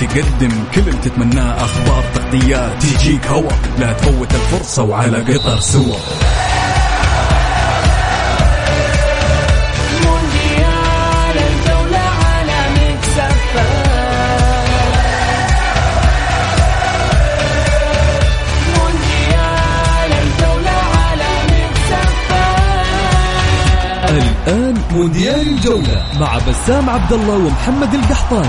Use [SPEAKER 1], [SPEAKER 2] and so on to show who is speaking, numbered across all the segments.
[SPEAKER 1] تقدم كل اللي تتمناه أخبار تغطيات تجيك هوا. لا تفوت الفرصة وعلى قطر سوا.
[SPEAKER 2] الآن مونديال الجولة مع بسام عبد الله ومحمد القحطاني.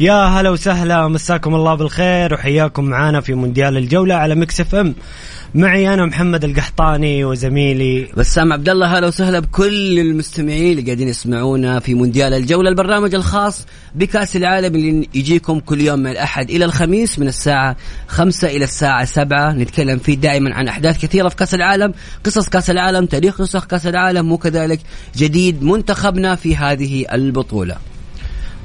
[SPEAKER 3] يا هلا وسهلا مساكم الله بالخير وحياكم معانا في مونديال الجولة على Mix FM. معي أنا محمد القحطاني وزميلي.
[SPEAKER 4] بسام عبد الله هلا وسهلا بكل المستمعين اللي قاعدين يسمعونا في مونديال الجولة. البرنامج الخاص بكأس العالم اللي يجيكم كل يوم من الأحد إلى الخميس من الساعة 5 إلى الساعة 7 نتكلم فيه دائما عن أحداث كثيرة في كأس العالم قصص كأس العالم تاريخ نسخ كأس العالم وكذلك جديد منتخبنا في هذه البطولة.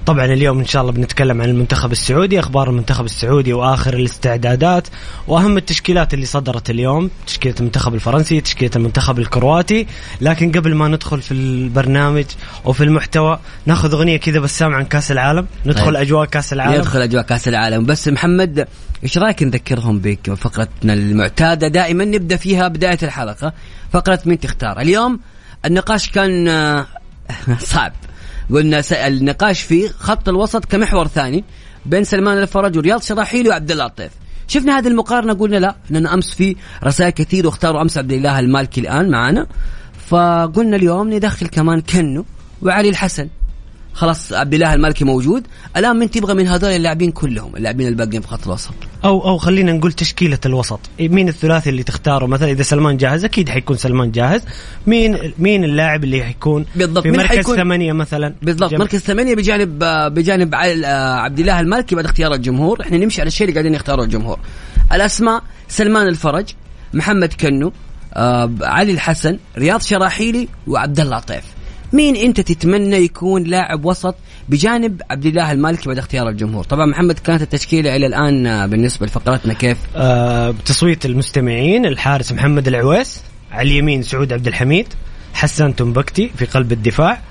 [SPEAKER 3] طبعا اليوم إن شاء الله بنتكلم عن المنتخب السعودي أخبار المنتخب السعودي وآخر الاستعدادات وأهم التشكيلات اللي صدرت اليوم تشكيلة المنتخب الفرنسي تشكيلة المنتخب الكرواتي. لكن قبل ما ندخل في البرنامج وفي المحتوى نأخذ أغنية كذا بسام عن كأس العالم. ندخل
[SPEAKER 4] طيب.
[SPEAKER 3] أجواء كأس العالم.
[SPEAKER 4] يدخل أجواء كأس العالم. بس محمد إيش رأيك نذكرهم بفقرتنا المعتادة؟ دائما نبدأ فيها بداية الحلقة. فقرة مين تختار اليوم النقاش كان آه، صعب. قلنا النقاش في خط الوسط كمحور ثاني بين سلمان الفرج ورياض شراحيلي وعبد الله شفنا هذه المقارنة؟ قلنا لا لأن أمس في رسائل كثير واختاروا أمس عبد الله المالكي الآن معنا. فقلنا اليوم ندخل كمان كنو وعلي الحسن. خلاص عبد الله المالكي موجود. الآن من تبغى من هذول اللاعبين كلهم؟ اللاعبين الباقيين في خط الوسط.
[SPEAKER 3] أو أو خلينا نقول تشكيلة الوسط. مين الثلاثي اللي تختاره؟ مثلا إذا سلمان جاهز أكيد حيكون سلمان جاهز. مين مين اللاعب اللي حيكون
[SPEAKER 4] بالضبط،
[SPEAKER 3] في مركز
[SPEAKER 4] حيكون-
[SPEAKER 3] ثمانية مثلا؟
[SPEAKER 4] بالضبط.
[SPEAKER 3] جنب-
[SPEAKER 4] مركز ثمانية بجانب بجانب عبد الله المالكي بعد اختيار الجمهور. إحنا نمشي على الشيء اللي قاعدين يختاروا الجمهور. الأسماء سلمان الفرج محمد كنو آه، علي الحسن رياض شراحيلي وعبد الله طيف. مين انت تتمنى يكون لاعب وسط بجانب عبد الله المالكي بعد اختيار الجمهور؟ طبعا محمد كانت التشكيلة إلى الآن آه، بالنسبة لفقرتنا كيف؟
[SPEAKER 3] آه بتصويت المستمعين الحارس محمد العويس على اليمين سعود عبد الحميد حسان تنبكتي في قلب الدفاع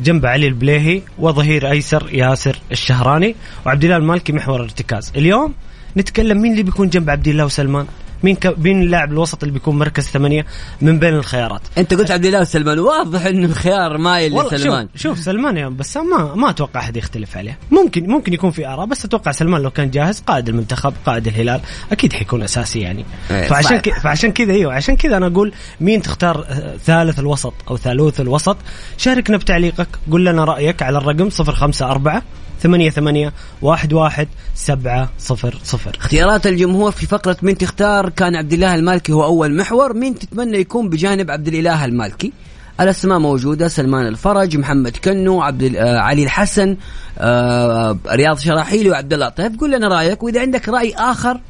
[SPEAKER 3] جنب علي البليهي وظهير أيسر ياسر الشهراني وعبد الله المالكي محور ارتكاز اليوم نتكلم مين اللي بيكون جنب عبد الله وسلمان؟ مين ك... مين اللاعب الوسط اللي بيكون مركز ثمانية من بين الخيارات؟
[SPEAKER 4] أنت قلت عبد الله وسلمان. واضح انه الخيار مايل لسلمان
[SPEAKER 3] شوف, شوف سلمان يا بس ما ما أتوقع أحد يختلف عليه. ممكن ممكن يكون في آراء بس أتوقع سلمان لو كان جاهز قائد المنتخب قائد الهلال أكيد حيكون أساسي يعني.
[SPEAKER 4] إيه،
[SPEAKER 3] فعشان. كذا فعشان كذا أيوه عشان كذا أنا أقول مين تختار آه، ثالث الوسط أو ثالوث الوسط؟ شاركنا بتعليقك قول لنا رأيك على الرقم 054 ثمانية ثمانية واحد واحد سبعة صفر صفر.
[SPEAKER 4] اختيارات الجمهور في فقرة من تختار كان عبد الله المالكي هو أول محور. مين تتمنى يكون بجانب عبد الإله المالكي؟ الأسماء موجودة سلمان الفرج محمد كنو عبد آه علي الحسن آه رياض شراحيلي وعبد الله طيب. قول لنا رأيك وإذا عندك رأي آخر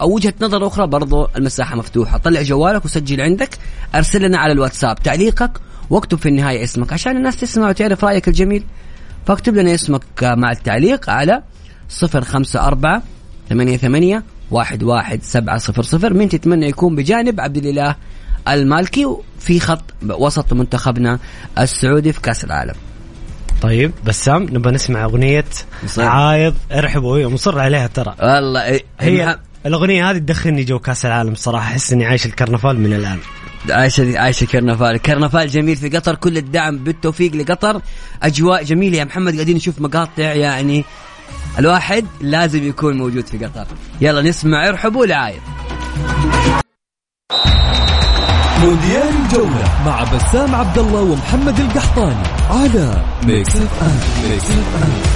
[SPEAKER 4] أو وجهة نظر أخرى برضو المساحة مفتوحة. طلع جوالك وسجل عندك أرسل لنا على الواتساب تعليقك واكتب في النهاية اسمك عشان الناس تسمع وتعرف رأيك الجميل. فاكتب لنا اسمك مع التعليق على صفر خمسة أربعة ثمانية ثمانية واحد واحد سبعة صفر صفر. من تتمنى يكون بجانب عبد الإله المالكي في خط وسط منتخبنا السعودي في كأس العالم.
[SPEAKER 3] طيب بسام نبغى نسمع أغنية
[SPEAKER 4] مصر.
[SPEAKER 3] عايض ارحبوا هي مصر عليها ترى.
[SPEAKER 4] والله إيه،
[SPEAKER 3] هي الأغنية هذه تدخلني جو كأس العالم الصراحة أحس إني عايش الكرنفال من الآن.
[SPEAKER 4] عايشة عايشة كرنفال. كرنفال جميل في قطر. كل الدعم بالتوفيق لقطر. أجواء جميلة يا محمد. قاعدين نشوف مقاطع يعني. الواحد لازم يكون موجود في قطر. يلا نسمع. ارحبوا لعايد
[SPEAKER 2] مونديال الجولة مع بسام عبد الله ومحمد القحطاني على Mix FM Mix FM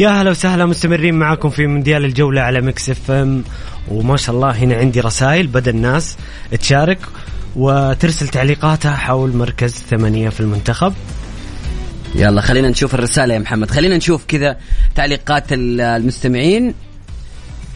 [SPEAKER 3] يا هلا وسهلا مستمرين معاكم في مونديال الجولة على Mix FM. وما شاء الله هنا عندي رسائل بدأ الناس تشارك وترسل تعليقاتها حول مركز ثمانية في المنتخب.
[SPEAKER 4] يلا خلينا نشوف الرسالة يا محمد. خلينا نشوف كذا تعليقات ال- المستمعين.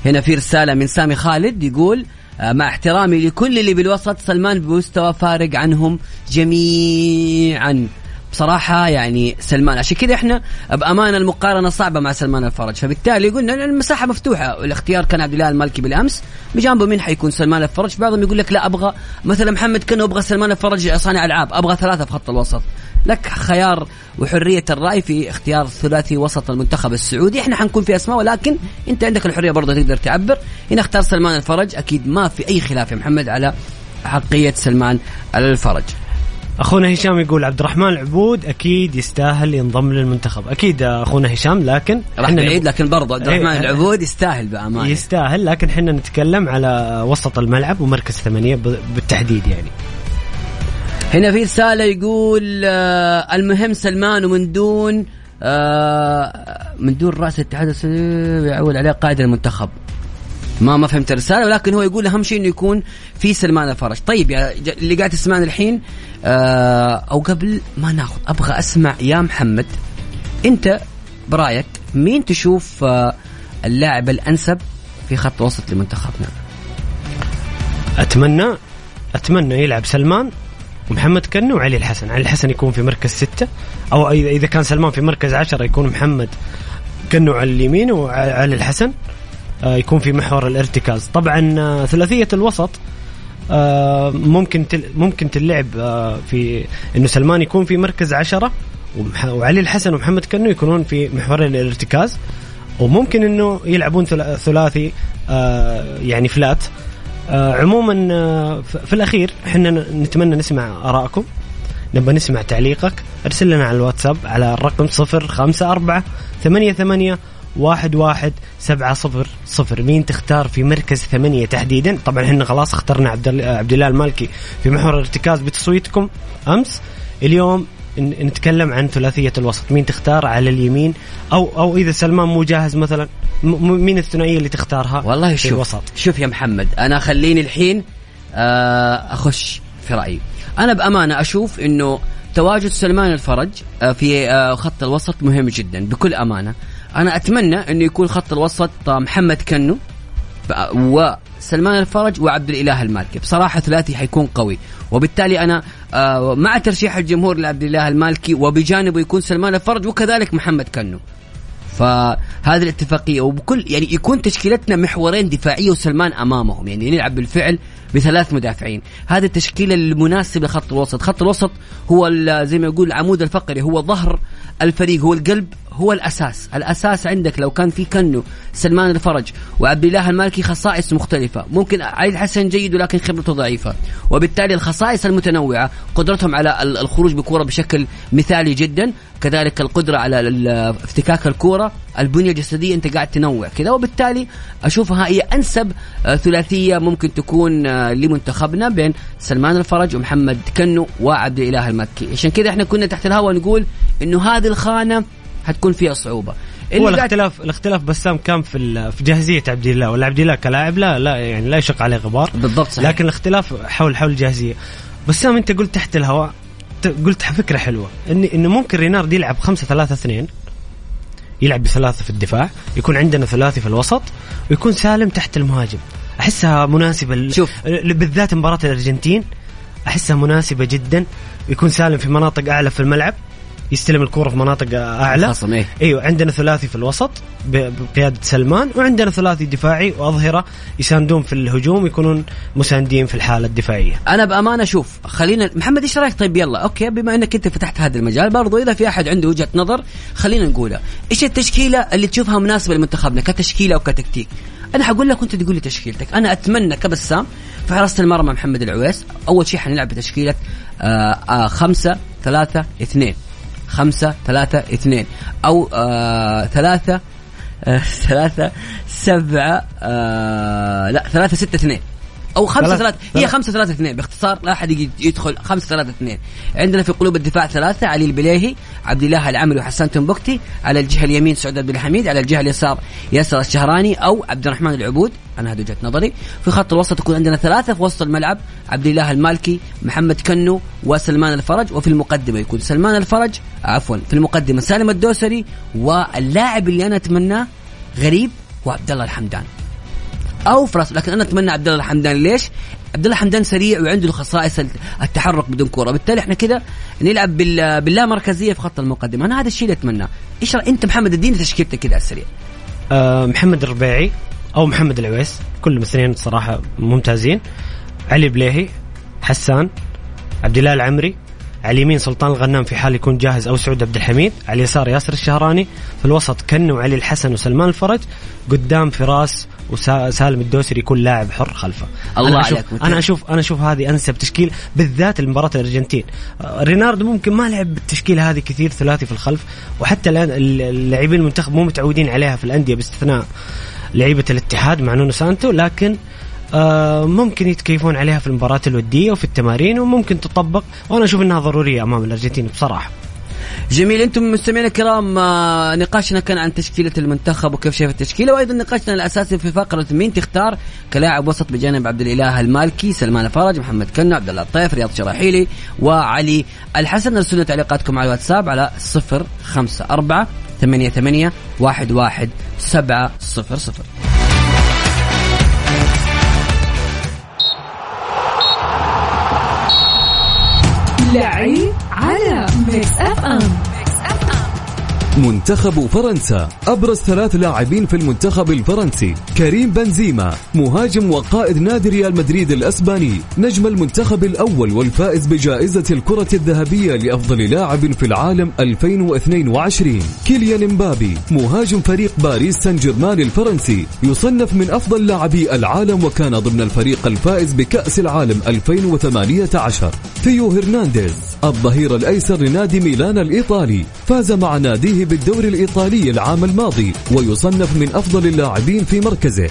[SPEAKER 4] هنا في رسالة من سامي خالد يقول آه، مع احترامي لكل اللي بالوسط سلمان بمستوى فارق عنهم جميعا. بصراحة يعني سلمان عشان كذا إحنا بأمانة المقارنة صعبة مع سلمان الفرج. فبالتالي قلنا المساحة مفتوحة والاختيار كان عبد الله المالكي بالأمس بجانبه مين حيكون سلمان الفرج؟ بعضهم يقول لك لا أبغى مثلا محمد كنو أبغى سلمان الفرج صانع ألعاب أبغى ثلاثة في خط الوسط. لك خيار وحرية الرأي في اختيار ثلاثي وسط المنتخب السعودي. إحنا حنكون في أسماء ولكن أنت عندك الحرية برضه تقدر تعبر. هنا اختار سلمان الفرج أكيد ما في أي خلاف يا محمد على حقية سلمان الفرج.
[SPEAKER 3] أخونا هشام يقول عبد الرحمن العبود أكيد يستاهل ينضم للمنتخب. أكيد أخونا هشام لكن
[SPEAKER 4] راح بعيد
[SPEAKER 3] نب-
[SPEAKER 4] لكن برضه عبد الرحمن
[SPEAKER 3] إيه.
[SPEAKER 4] العبود يستاهل بأمانة.
[SPEAKER 3] يستاهل لكن إحنا نتكلم على وسط الملعب ومركز ثمانية بالتحديد يعني.
[SPEAKER 4] هنا في رسالة يقول آه المهم سلمان ومن دون آه من دون رأس الاتحاد السعودي يعول عليه قائد المنتخب. ما ما فهمت الرسالة ولكن هو يقول أهم شيء إنه يكون في سلمان الفرج. طيب يا اللي قاعد تسمعنا الحين آه أو قبل ما ناخذ أبغى أسمع يا محمد أنت برأيك مين تشوف آه اللاعب الأنسب في خط وسط لمنتخبنا؟
[SPEAKER 3] أتمنى أتمنى يلعب سلمان ومحمد كنو وعلي الحسن. علي الحسن يكون في مركز ستة أو اذا إذا كان سلمان في مركز عشرة يكون محمد كنو على اليمين وعلي الحسن. يكون في محور الارتكاز. طبعا آه، ثلاثية الوسط آه، ممكن ممكن تلعب آه، في إنه سلمان يكون في مركز عشرة وعلي الحسن ومحمد كنو يكونون في محور الارتكاز. وممكن إنه يلعبون ثلا- ثلاثي آه، يعني فلات آه، عموما آه، في الأخير إحنا نتمنى نسمع آرائكم. نبغى نسمع تعليقك. أرسل لنا على الواتساب على الرقم صفر خمسة أربعة ثمانية ثمانية واحد واحد سبعة صفر صفر. مين تختار في مركز ثمانية تحديدا؟ طبعا إحنا خلاص اخترنا عبد ال- عبد الله المالكي في محور الارتكاز بتصويتكم أمس. اليوم نتكلم عن ثلاثية الوسط. مين تختار على اليمين؟ أو أو إذا سلمان مو جاهز مثلا مين الثنائية اللي تختارها
[SPEAKER 4] والله
[SPEAKER 3] في
[SPEAKER 4] شوف
[SPEAKER 3] الوسط؟
[SPEAKER 4] شوف يا محمد أنا خليني الحين آه، أخش في رأيي. أنا بأمانة أشوف إنه تواجد سلمان الفرج آه، في آه، خط الوسط مهم جدا بكل أمانة. أنا أتمنى إنه يكون خط الوسط محمد كنو وسلمان الفرج وعبد الإله المالكي. بصراحة ثلاثي حيكون قوي. وبالتالي أنا آه، مع ترشيح الجمهور لعبد الإله المالكي وبجانبه يكون سلمان الفرج وكذلك محمد كنو. فهذه الاتفاقية وبكل يعني يكون تشكيلتنا محورين دفاعية وسلمان أمامهم. يعني نلعب بالفعل بثلاث مدافعين. هذه التشكيلة المناسبة لخط الوسط. خط الوسط هو زي ما يقول العمود الفقري هو ظهر الفريق هو القلب هو الأساس. الأساس عندك لو كان في كنو سلمان الفرج وعبد الله المالكي خصائص مختلفة. ممكن علي الحسن جيد ولكن خبرته ضعيفة. وبالتالي الخصائص المتنوعة قدرتهم على ال- الخروج بكره بشكل مثالي جدا. كذلك القدرة على افتكاك الكورة البنية الجسدية أنت قاعد تنوع كذا. وبالتالي أشوفها هي أنسب آه، ثلاثية ممكن تكون آه، لمنتخبنا بين سلمان الفرج ومحمد كنو وعبد الإله المكي. عشان كذا إحنا كنا تحت الهواء نقول إنه هذه الخانة حتكون فيها صعوبة
[SPEAKER 3] هو الاختلاف الاختلاف بسام كان في في جاهزية عبد الله ولا عبد الله كلاعب لا لا يعني لا يشق عليه غبار
[SPEAKER 4] بالضبط صحيح.
[SPEAKER 3] لكن الاختلاف حول حول الجاهزية بسام أنت قلت تحت الهواء قلت فكرة حلوة ان إنه ممكن رينارد يلعب 5 3 2 يلعب بثلاثة في الدفاع يكون عندنا ثلاثي في الوسط ويكون سالم تحت المهاجم أحسها مناسبة
[SPEAKER 4] شوف.
[SPEAKER 3] بالذات مباراة الأرجنتين أحسها مناسبة جدا يكون سالم في مناطق أعلى في الملعب يستلم الكورة في مناطق أعلى.
[SPEAKER 4] الخصم، إيه.
[SPEAKER 3] أيوه عندنا ثلاثي في الوسط بقيادة سلمان وعندنا ثلاثي دفاعي وأظهرة يساندون في الهجوم يكونون مساندين في الحالة الدفاعية.
[SPEAKER 4] أنا بأمانة شوف خلينا محمد إيش رأيك؟ طيب يلا أوكي بما إنك أنت فتحت هذا المجال برضو إذا في أحد عنده وجهة نظر خلينا نقولها إيش التشكيلة اللي تشوفها مناسبة لمنتخبنا كتشكيلة وكتكتيك أنا حقول لك وأنت تقول لي تشكيلتك. أنا أتمنى كبسام في حراسة المرمى محمد العويس. أول شيء حنلعب بتشكيلة آه آه خمسة ثلاثة اثنين. خمسة ثلاثة اثنين. أو آه ثلاثة آه ثلاثة سبعة آه لا ثلاثة ستة اثنين. أو خمسة
[SPEAKER 3] ثلاث-
[SPEAKER 4] ثلاثة. هي خمسة ثلاثة اثنين. باختصار لا أحد يدخل. خمسة ثلاثة اثنين. عندنا في قلوب الدفاع ثلاثة. علي البليهي عبد الله العمري وحسان تنبكتي. على الجهة اليمين سعود عبد الحميد. على الجهة اليسار ياسر الشهراني أو عبد الرحمن العبود. أنا هذه وجهة نظري. في خط الوسط يكون عندنا ثلاثة. في وسط الملعب عبد الله المالكي محمد كنو وسلمان الفرج. وفي المقدمة يكون سلمان الفرج. عفوا. في المقدمة سالم الدوسري واللاعب اللي أنا أتمناه غريب هو عبد الله الحمدان. أو في راس لكن أنا أتمنى عبد الله الحمدان. ليش؟ عبد الله الحمدان سريع وعنده خصائص التحرك بدون كورة، بالتالي إحنا كده نلعب بال باللا مركزيه في خط المقدمة، أنا هذا الشيء اللي اتمناه، إيش أنت محمد اديني تشكيلتك كده على السريع.
[SPEAKER 3] آه محمد الربيعي أو محمد العويس. كل الاثنين صراحة ممتازين. علي بليهي حسان عبد الله العمري على اليمين سلطان الغنام في حال يكون جاهز أو سعود عبد الحميد على اليسار ياسر الشهراني في الوسط كنو وعلي الحسن وسلمان الفرج قدام فراس وسالم الدوسري يكون لاعب حر خلفه.
[SPEAKER 4] الله
[SPEAKER 3] أنا أشوف
[SPEAKER 4] عليك.
[SPEAKER 3] أنا أشوف أنا أشوف هذه أنسب تشكيل بالذات لمباراه الأرجنتين. آه، رينارد ممكن ما لعب بالتشكيله هذه كثير ثلاثي في الخلف وحتى الآن اللاعبين المنتخب مو متعودين عليها في الأندية باستثناء لعيبة الاتحاد مع نونو سانتو لكن آه، ممكن يتكيفون عليها في المباريات الودية وفي التمارين وممكن تطبق وأنا أشوف إنها ضرورية أمام الأرجنتين بصراحة.
[SPEAKER 4] جميل أنتم مستمعينا الكرام آه، نقاشنا كان عن تشكيلة المنتخب وكيف شايف التشكيلة وأيضا نقاشنا الأساسي في فقرة مين تختار كلاعب وسط بجانب عبد الإله المالكي سلمان الفرج محمد كنو عبد الله الطيف رياض شراحيلي وعلي الحسن. ارسلوا تعليقاتكم على الواتساب على 054 88 11 700
[SPEAKER 5] لعيب على Mix FM
[SPEAKER 2] منتخب فرنسا أبرز ثلاث لاعبين في المنتخب الفرنسي كريم بنزيما مهاجم وقائد نادي ريال مدريد الأسباني نجم المنتخب الأول والفائز بجائزة الكرة الذهبية لأفضل لاعب في العالم 2022 كيليان مبابي مهاجم فريق باريس سان جيرمان الفرنسي يصنف من أفضل لاعبي العالم وكان ضمن الفريق الفائز بكأس العالم 2018 ثيو هرنانديز الظهير الأيسر لنادي ميلان الإيطالي فاز مع ناديه بالدوري الإيطالي العام الماضي ويصنف من أفضل اللاعبين في مركزه.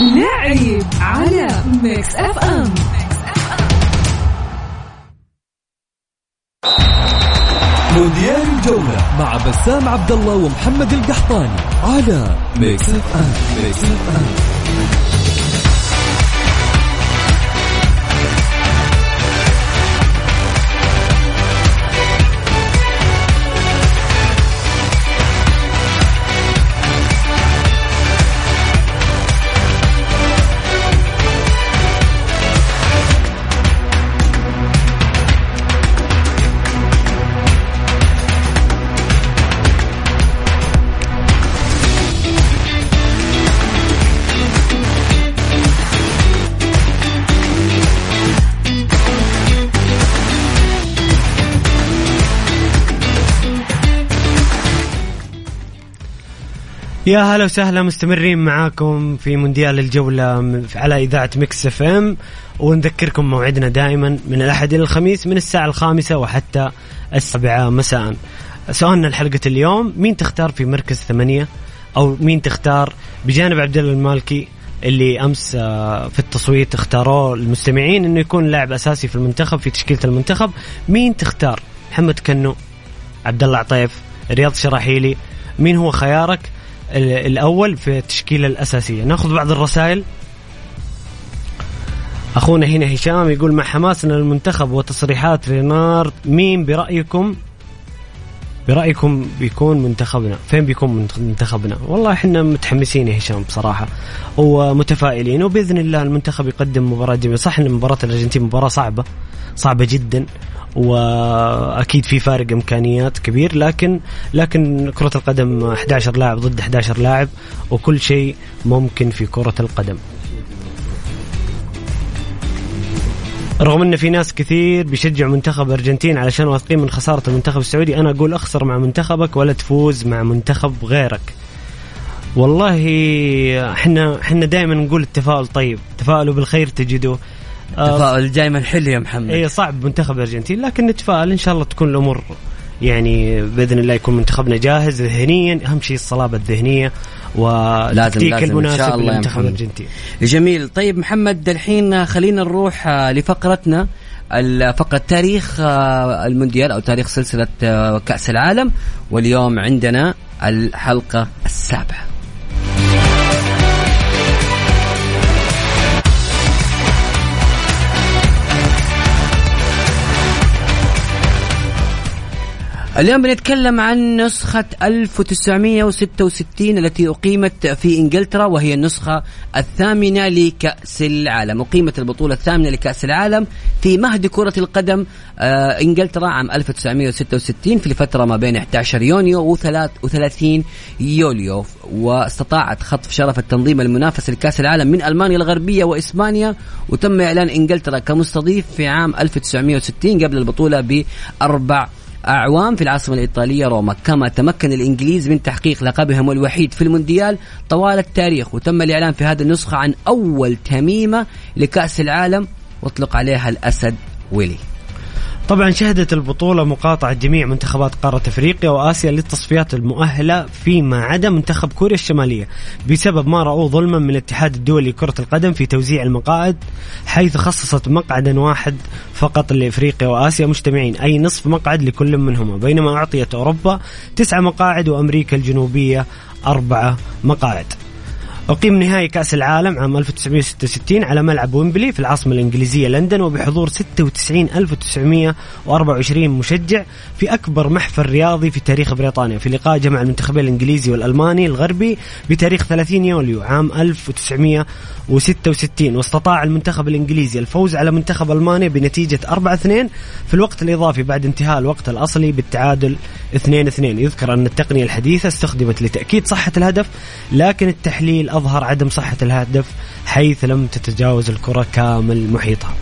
[SPEAKER 5] لعيب على Mix FM
[SPEAKER 2] مونديال الجولة مع بسام عبد الله ومحمد القحطاني على Mix FM ميكس اف ام
[SPEAKER 3] يا هلا وسهلا مستمرين معاكم في مونديال الجولة على إذاعة Mix FM. ونذكركم موعدنا دائما من الأحد إلى الخميس من الساعة الخامسة وحتى السابعة مساء. سؤالنا لحلقة اليوم مين تختار في مركز ثمانية؟ أو مين تختار بجانب عبد الله المالكي اللي أمس آه، في التصويت اختاروه المستمعين إنه يكون لاعب أساسي في المنتخب في تشكيلة المنتخب. مين تختار؟ محمد كنو عبد الله عطيف رياض شراحيلي. مين هو خيارك؟ الأول في التشكيلة الأساسية. نأخذ بعض الرسائل. أخونا هنا هشام يقول مع حماسنا للمنتخب وتصريحات رينارد مين برأيكم؟ برأيكم بيكون منتخبنا؟ فين بيكون منتخبنا؟ والله إحنا متحمسين يا هشام بصراحة ومتفائلين وبإذن الله المنتخب يقدم مباراة جميلة. صح إن مباراة الأرجنتين مباراة صعبة صعبة جدا وأكيد في فارق إمكانيات كبير لكن لكن كرة القدم 11 لاعب ضد 11 لاعب وكل شيء ممكن في كرة القدم. رغم إن في ناس كثير بيشجعوا منتخب أرجنتين علشان واثقين من خسارة المنتخب السعودي أنا أقول أخسر مع منتخبك ولا تفوز مع منتخب غيرك. والله إحنا إحنا دائما نقول التفاؤل طيب تفاؤلوا بالخير تجدوه آه،
[SPEAKER 4] تفاؤل دائما حلو يا محمد.
[SPEAKER 3] اي صعب منتخب الارجنتين لكن نتفائل إن شاء الله تكون الأمور يعني بإذن الله يكون منتخبنا جاهز ذهنيا. أهم شيء الصلابة الذهنية والتكتيك المناسب للمنتخب الأرجنتيني.
[SPEAKER 4] جميل. طيب محمد الحين خلينا نروح آه، لفقرتنا فقرة تاريخ آه، المونديال أو تاريخ سلسلة كأس العالم. واليوم عندنا الحلقة السابعة. اليوم بنتكلم عن نسخة 1966 التي أقيمت في إنجلترا وهي النسخة الثامنة لكأس العالم. أقيمت البطولة الثامنة لكأس العالم في مهد كرة القدم آه إنجلترا عام 1966 في الفترة ما بين 11 يونيو و30 يوليو. واستطاعت خطف شرف التنظيم المنافس لكأس العالم من ألمانيا الغربية وإسبانيا وتم إعلان إنجلترا كمستضيف في عام 1960 قبل البطولة بأربع أعوام في العاصمة الإيطالية روما كما تمكن الإنجليز من تحقيق لقبهم الوحيد في المونديال طوال التاريخ وتم الإعلان في هذه النسخة عن أول تميمة لكأس العالم واطلق عليها الأسد ويلي.
[SPEAKER 3] طبعا شهدت البطولة مقاطعة جميع منتخبات قارة أفريقيا وآسيا للتصفيات المؤهلة فيما عدا منتخب كوريا الشمالية بسبب ما رأوه ظلما من الاتحاد الدولي لكرة القدم في توزيع المقاعد حيث خصصت مقعدا واحد فقط لأفريقيا وآسيا مجتمعين أي نصف مقعد لكل منهما بينما أعطيت أوروبا تسعة مقاعد وأمريكا الجنوبية أربعة مقاعد. أقيم نهائي كأس العالم عام 1966 على ملعب ويمبلي في العاصمة الإنجليزية لندن وبحضور 96924 مشجع في أكبر محفل رياضي في تاريخ بريطانيا. في لقاء جمع المنتخبين الإنجليزي والألماني الغربي بتاريخ 30 يوليو عام 1966 واستطاع المنتخب الإنجليزي الفوز على منتخب ألمانيا بنتيجة 4-2 في الوقت الإضافي بعد انتهاء الوقت الأصلي بالتعادل 2-2 يذكر أن التقنية الحديثة استخدمت لتأكيد صحة الهدف لكن التحليل أظهر عدم صحة الهدف حيث لم تتجاوز الكرة كامل محيطها.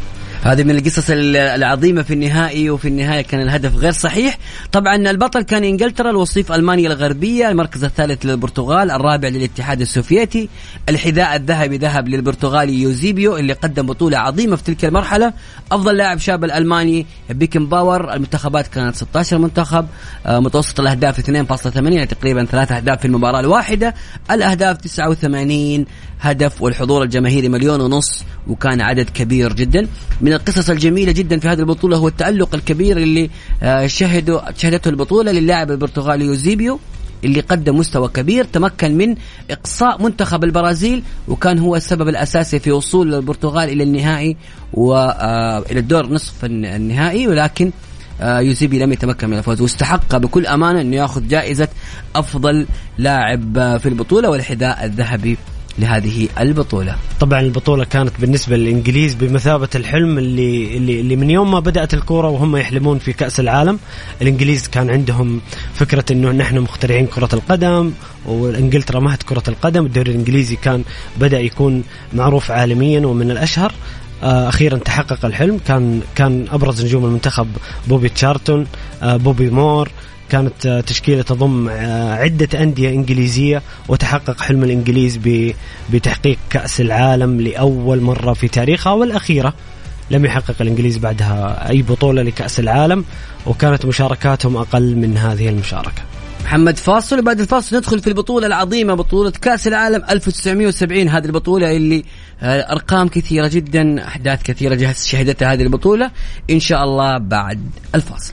[SPEAKER 4] هذه من القصص العظيمة في النهائي وفي النهاية كان الهدف غير صحيح. طبعا البطل كان إنجلترا الوصيف ألمانيا الغربية المركز الثالث للبرتغال الرابع للاتحاد السوفيتي. الحذاء الذهبي ذهب للبرتغالي يوزيبيو اللي قدم بطولة عظيمة في تلك المرحلة. أفضل لاعب شاب الألماني بيكن باور المنتخبات كانت 16 منتخب آه، متوسط الأهداف 2.8 يعني تقريبا ثلاث أهداف في المباراة الواحدة. الأهداف 89 هدف والحضور الجماهيري مليون ونص وكان عدد كبير جدا. من القصص الجميلة جدا في هذه البطولة هو التألق الكبير اللي آه، شهدوا شهدته البطولة للاعب البرتغالي يوزيبيو اللي قدم مستوى كبير تمكن من إقصاء منتخب البرازيل وكان هو السبب الأساسي في وصول البرتغال إلى النهائي وإلى الدور نصف النهائي ولكن آه، يوزيبي لم يتمكن من الفوز واستحق بكل أمانة أنه يأخذ جائزة أفضل لاعب في البطولة والحذاء الذهبي. لهذه البطولة.
[SPEAKER 3] طبعا البطولة كانت بالنسبة للإنجليز بمثابة الحلم اللي, اللي, اللي من يوم ما بدأت الكورة وهم يحلمون في كأس العالم الإنجليز كان عندهم فكرة أنه نحن مخترعين كرة القدم وإنجلترا مهد كرة القدم الدوري الإنجليزي كان بدأ يكون معروف عالميا ومن الأشهر. آه، أخيرا تحقق الحلم كان كان أبرز نجوم المنتخب بوبي تشارلتون آه، بوبي مور كانت تشكيلة تضم آه، عدة أندية إنجليزية وتحقق حلم الإنجليز بتحقيق كأس العالم لأول مرة في تاريخها والأخيرة لم يحقق الإنجليز بعدها أي بطولة لكأس العالم وكانت مشاركاتهم أقل من هذه المشاركة.
[SPEAKER 4] محمد فاصل وبعد الفاصل ندخل في البطولة العظيمة بطولة كأس العالم 1970 هذه البطولة اللي آه، أرقام كثيرة جدا أحداث كثيرة شهدتها هذه البطولة. إن شاء الله بعد الفاصل.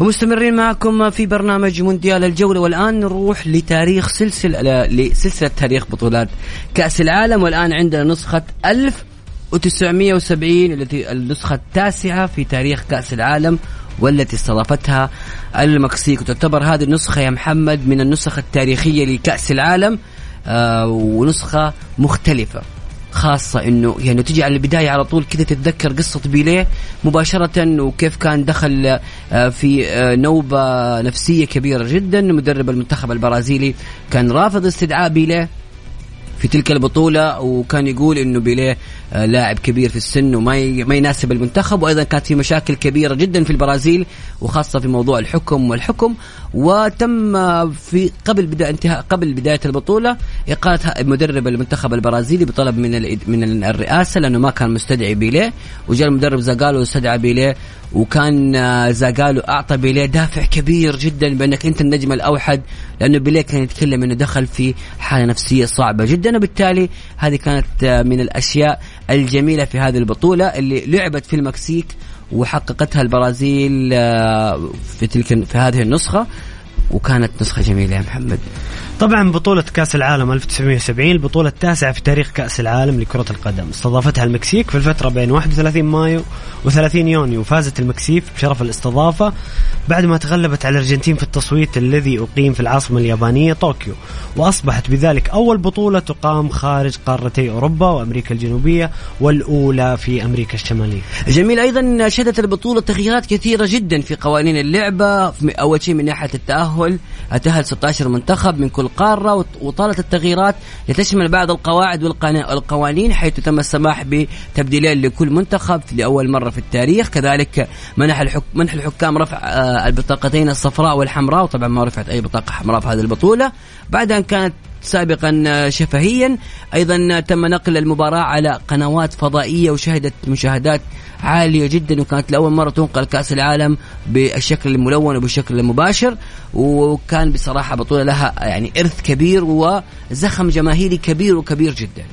[SPEAKER 4] ومستمرين معكم في برنامج مونديال الجولة. والآن نروح لتاريخ سلسلة لسلسلة تاريخ بطولات كأس العالم. والآن عندنا نسخة 1970 التي النسخة التاسعة في تاريخ كأس العالم والتي استضافتها المكسيك. وتعتبر هذه النسخة يا محمد من النسخ التاريخية لكأس العالم آه ونسخة مختلفة. خاصة إنه يعني تجي على البداية على طول كذا تتذكر قصة بيليه مباشرة وكيف كان دخل آه، في آه، نوبة نفسية كبيرة جدا. مدرب المنتخب البرازيلي كان رافض استدعاء بيليه في تلك البطولة وكان يقول إنه بيليه آه، لاعب كبير في السن وما ما يناسب المنتخب. وأيضا كانت في مشاكل كبيرة جدا في البرازيل وخاصة في موضوع الحكم والحكم. وتم في قبل بداية انتهاء قبل بداية البطولة إقالة مدرب المنتخب البرازيلي بطلب من من الرئاسة لأنه ما كان مستدعي بيليه. وجاء المدرب زاغالو واستدعى بيليه. وكان زاغالو أعطى بيليه دافع كبير جدا بأنك أنت النجم الأوحد لأنه بيليه كان يتكلم إنه دخل في حالة نفسية صعبة جدا. وبالتالي هذه كانت من الأشياء الجميلة في هذه البطولة اللي لعبت في المكسيك وحققتها البرازيل آه، في تلك في هذه النسخة وكانت نسخة جميلة يا محمد.
[SPEAKER 3] طبعا بطولة كأس العالم 1970 البطولة التاسعة في تاريخ كأس العالم لكرة القدم. استضافتها المكسيك في الفترة بين 31 مايو و30 يونيو وفازت المكسيك بشرف الاستضافة بعد ما تغلبت على الأرجنتين في التصويت الذي أقيم في العاصمة اليابانية طوكيو. وأصبحت بذلك أول بطولة تقام خارج قارتي أوروبا وأمريكا الجنوبية والأولى في أمريكا الشمالية.
[SPEAKER 4] جميل. أيضا شهدت البطولة تغييرات كثيرة جدا في قوانين اللعبة. أول شيء من ناحية التأهل تاهل 16 منتخب من كل وط- وطالت التغييرات لتشمل بعض القواعد والقوانين حيث تم السماح بتبديلين لكل منتخب لأول مرة في التاريخ. كذلك منح الحك... منح الحكام رفع آه، البطاقتين الصفراء والحمراء وطبعا ما رفعت أي بطاقة حمراء في هذه البطولة. بعد أن كانت سابقا آه، شفهيا أيضا تم نقل المباراة على قنوات فضائية وشهدت مشاهدات عالية جدا وكانت لأول مرة تنقل كأس العالم بالشكل الملون وبالشكل المباشر وكان بصراحة بطولة لها يعني إرث كبير وزخم جماهيري كبير وكبير جدا.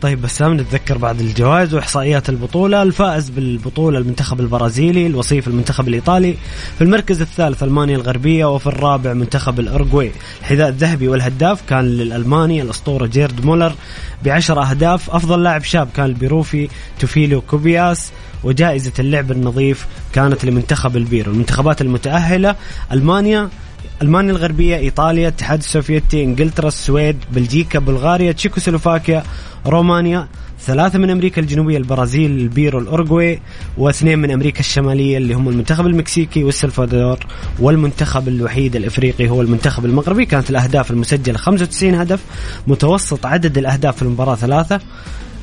[SPEAKER 3] طيب بسام نتذكر بعض الجوائز وإحصائيات البطولة. الفائز بالبطولة المنتخب البرازيلي الوصيف المنتخب الإيطالي في المركز الثالث ألمانيا الغربية وفي الرابع منتخب الاورجواي الحذاء الذهبي والهداف كان للألماني الأسطورة جيرد مولر بعشر أهداف. أفضل لاعب شاب كان البيروفي تيوفيلو كوبياس. وجائزة اللعب النظيف كانت لمنتخب البيرو المنتخبات المتأهلة ألمانيا ألمانيا الغربية إيطاليا الاتحاد السوفيتي إنجلترا السويد بلجيكا بلغاريا تشيكوسلوفاكيا رومانيا ثلاثة من أمريكا الجنوبية البرازيل البيرو الأورجواي واثنين من أمريكا الشمالية اللي هم المنتخب المكسيكي والسلفادور والمنتخب الوحيد الإفريقي هو المنتخب المغربي. كانت الأهداف المسجلة 95 هدف متوسط عدد الأهداف في المباراة ثلاثة.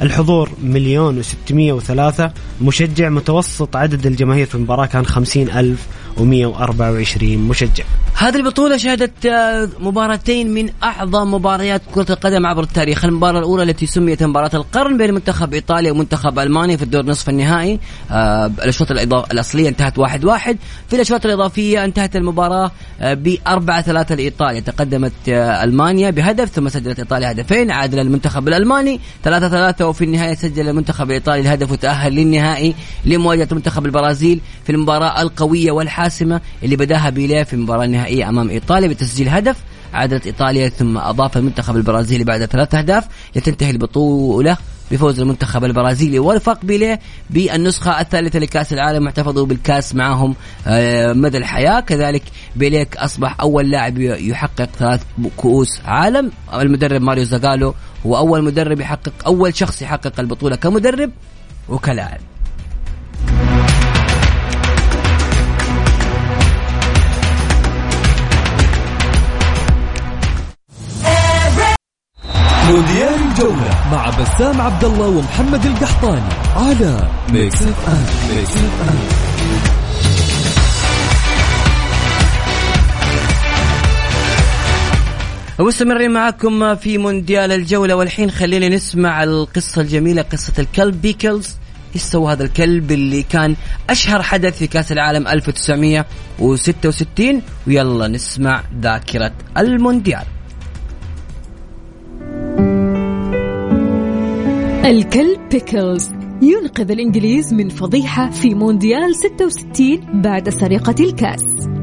[SPEAKER 3] الحضور مليون وستمية وثلاثة. مشجع متوسط عدد الجماهير في المباراة كان خمسين ألف ومية وأربعة وعشرين مشجع.
[SPEAKER 4] هذه البطولة شهدت آه، مباراتين من أعظم مباريات كرة القدم عبر التاريخ. المباراة الأولى التي سميت مباراة القرن بين منتخب إيطاليا ومنتخب ألمانيا في الدور نصف النهائي. آه، الأشواط الأصلية انتهت واحد واحد. في الأشواط الإضافية انتهت المباراة آه، بأربعة ثلاثة لإيطاليا. تقدمت ألمانيا بهدف ثم سجلت إيطاليا هدفين. عادل المنتخب الألماني ثلاثة ثلاثة وفي النهاية سجل المنتخب الإيطالي الهدف وتأهل للنهائي لمواجهة منتخب البرازيل في المباراة القوية والحاسمة اللي بدأها بيليه في المباراة النهائية أمام إيطاليا بتسجيل هدف عادت إيطاليا ثم أضاف المنتخب البرازيلي بعد ثلاث أهداف لتنتهي البطولة بفوز المنتخب البرازيلي ورفق بيليه بالنسخة الثالثة لكأس العالم واحتفظوا بالكأس معهم آه، مدى الحياة. كذلك بيليك أصبح أول لاعب يحقق ثلاث كؤوس عالم. المدرب ماريو زاغالو هو أول مدرب يحقق أول شخص يحقق البطولة كمدرب وكلاعب.
[SPEAKER 2] مونديال الجولة مع بسام عبد الله ومحمد القحطاني على ميكس اف ام ميكس اف
[SPEAKER 4] مستمرين معكم في مونديال الجولة والحين خلينا نسمع القصة الجميلة قصة الكلب بيكلز. إيش سوى هذا الكلب اللي كان أشهر حدث في كأس العالم 1966 ويلا نسمع ذاكرة المونديال.
[SPEAKER 5] الكلب بيكلز ينقذ الإنجليز من فضيحة في مونديال 66 بعد سرقة الكأس.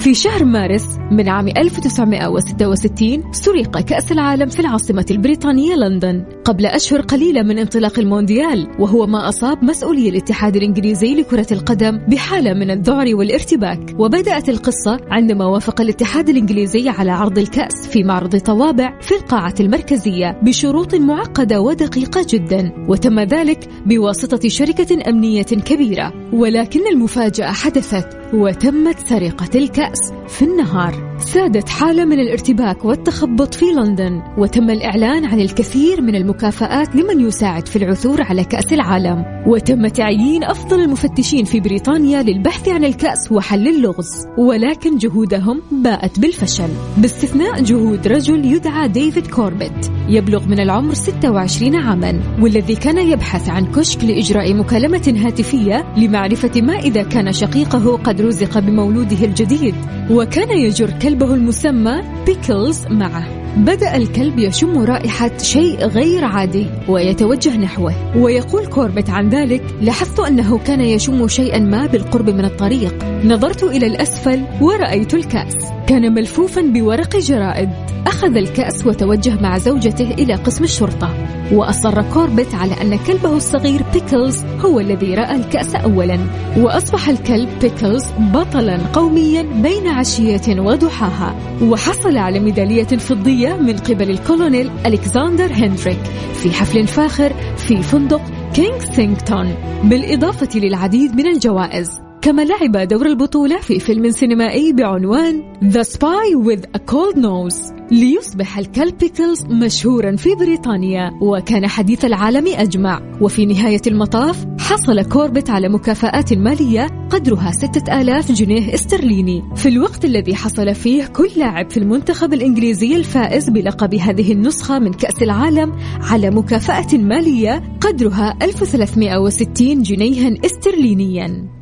[SPEAKER 5] في شهر مارس من عام 1966 سرق كأس العالم في العاصمة البريطانية لندن قبل أشهر قليلة من انطلاق المونديال وهو ما أصاب مسؤولي الاتحاد الإنجليزي لكرة القدم بحالة من الذعر والارتباك. وبدأت القصة عندما وافق الاتحاد الإنجليزي على عرض الكأس في معرض طوابع في القاعة المركزية بشروط معقدة ودقيقة جدا وتم ذلك بواسطة شركة أمنية كبيرة. ولكن المفاجأة حدثت وتمت سرقة الكأس في النهار. سادت حالة من الارتباك والتخبط في لندن وتم الإعلان عن الكثير من المكافآت لمن يساعد في العثور على كأس العالم. وتم تعيين أفضل المفتشين في بريطانيا للبحث عن الكأس وحل اللغز. ولكن جهودهم باءت بالفشل. باستثناء جهود رجل يدعى ديفيد كوربت يبلغ من العمر 26 عاما والذي كان يبحث عن كشك لإجراء مكالمة هاتفية لمعرفة ما إذا كان شقيقه قد رزق بمولوده الجديد. وكان يجر كلبه المسمى بيكلز معه. بدأ الكلب يشم رائحة شيء غير عادي ويتوجه نحوه. ويقول كوربت عن ذلك لاحظت أنه كان يشم شيئا ما بالقرب من الطريق. نظرت إلى الأسفل ورأيت الكأس. كان ملفوفا بورق جرائد. أخذ الكأس وتوجه مع زوجته إلى قسم الشرطة. وأصر كوربت على أن كلبه الصغير بيكلز هو الذي رأى الكأس أولا. وأصبح الكلب بيكلز بطلا قوميا بين عشية وضحاها وحصل على ميدالية فضية من قبل الكولونيل ألكسندر هندريك في حفل فاخر في فندق كنسينغتون بالإضافة للعديد من الجوائز. كما لعب دور البطولة في فيلم سينمائي بعنوان The Spy with a Cold Nose ليصبح الكلب بيكلز مشهورا في بريطانيا وكان حديث العالم أجمع. وفي نهاية المطاف حصل كوربت على مكافآت مالية قدرها 6000 جنيه استرليني. في الوقت الذي حصل فيه كل لاعب في المنتخب الإنجليزي الفائز بلقب هذه النسخة من كأس العالم على مكافأة مالية قدرها 1360 جنيها استرلينيا.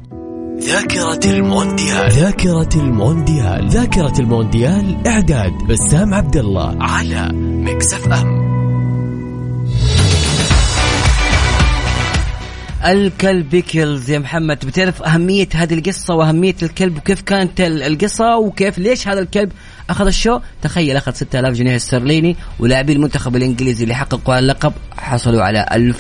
[SPEAKER 6] ذاكرة المونديال. ذاكرة المونديال. ذاكرة المونديال إعداد بسام عبد الله على ميكس اف ام.
[SPEAKER 4] الكلب بيكلز يا محمد. بتعرف أهمية هذه القصة وأهمية الكلب وكيف كانت القصة وكيف ليش هذا الكلب أخذ الشو؟ تخيل أخذ 6000 جنيه استرليني ولاعبي المنتخب الإنجليزي اللي حققوا اللقب حصلوا على 1000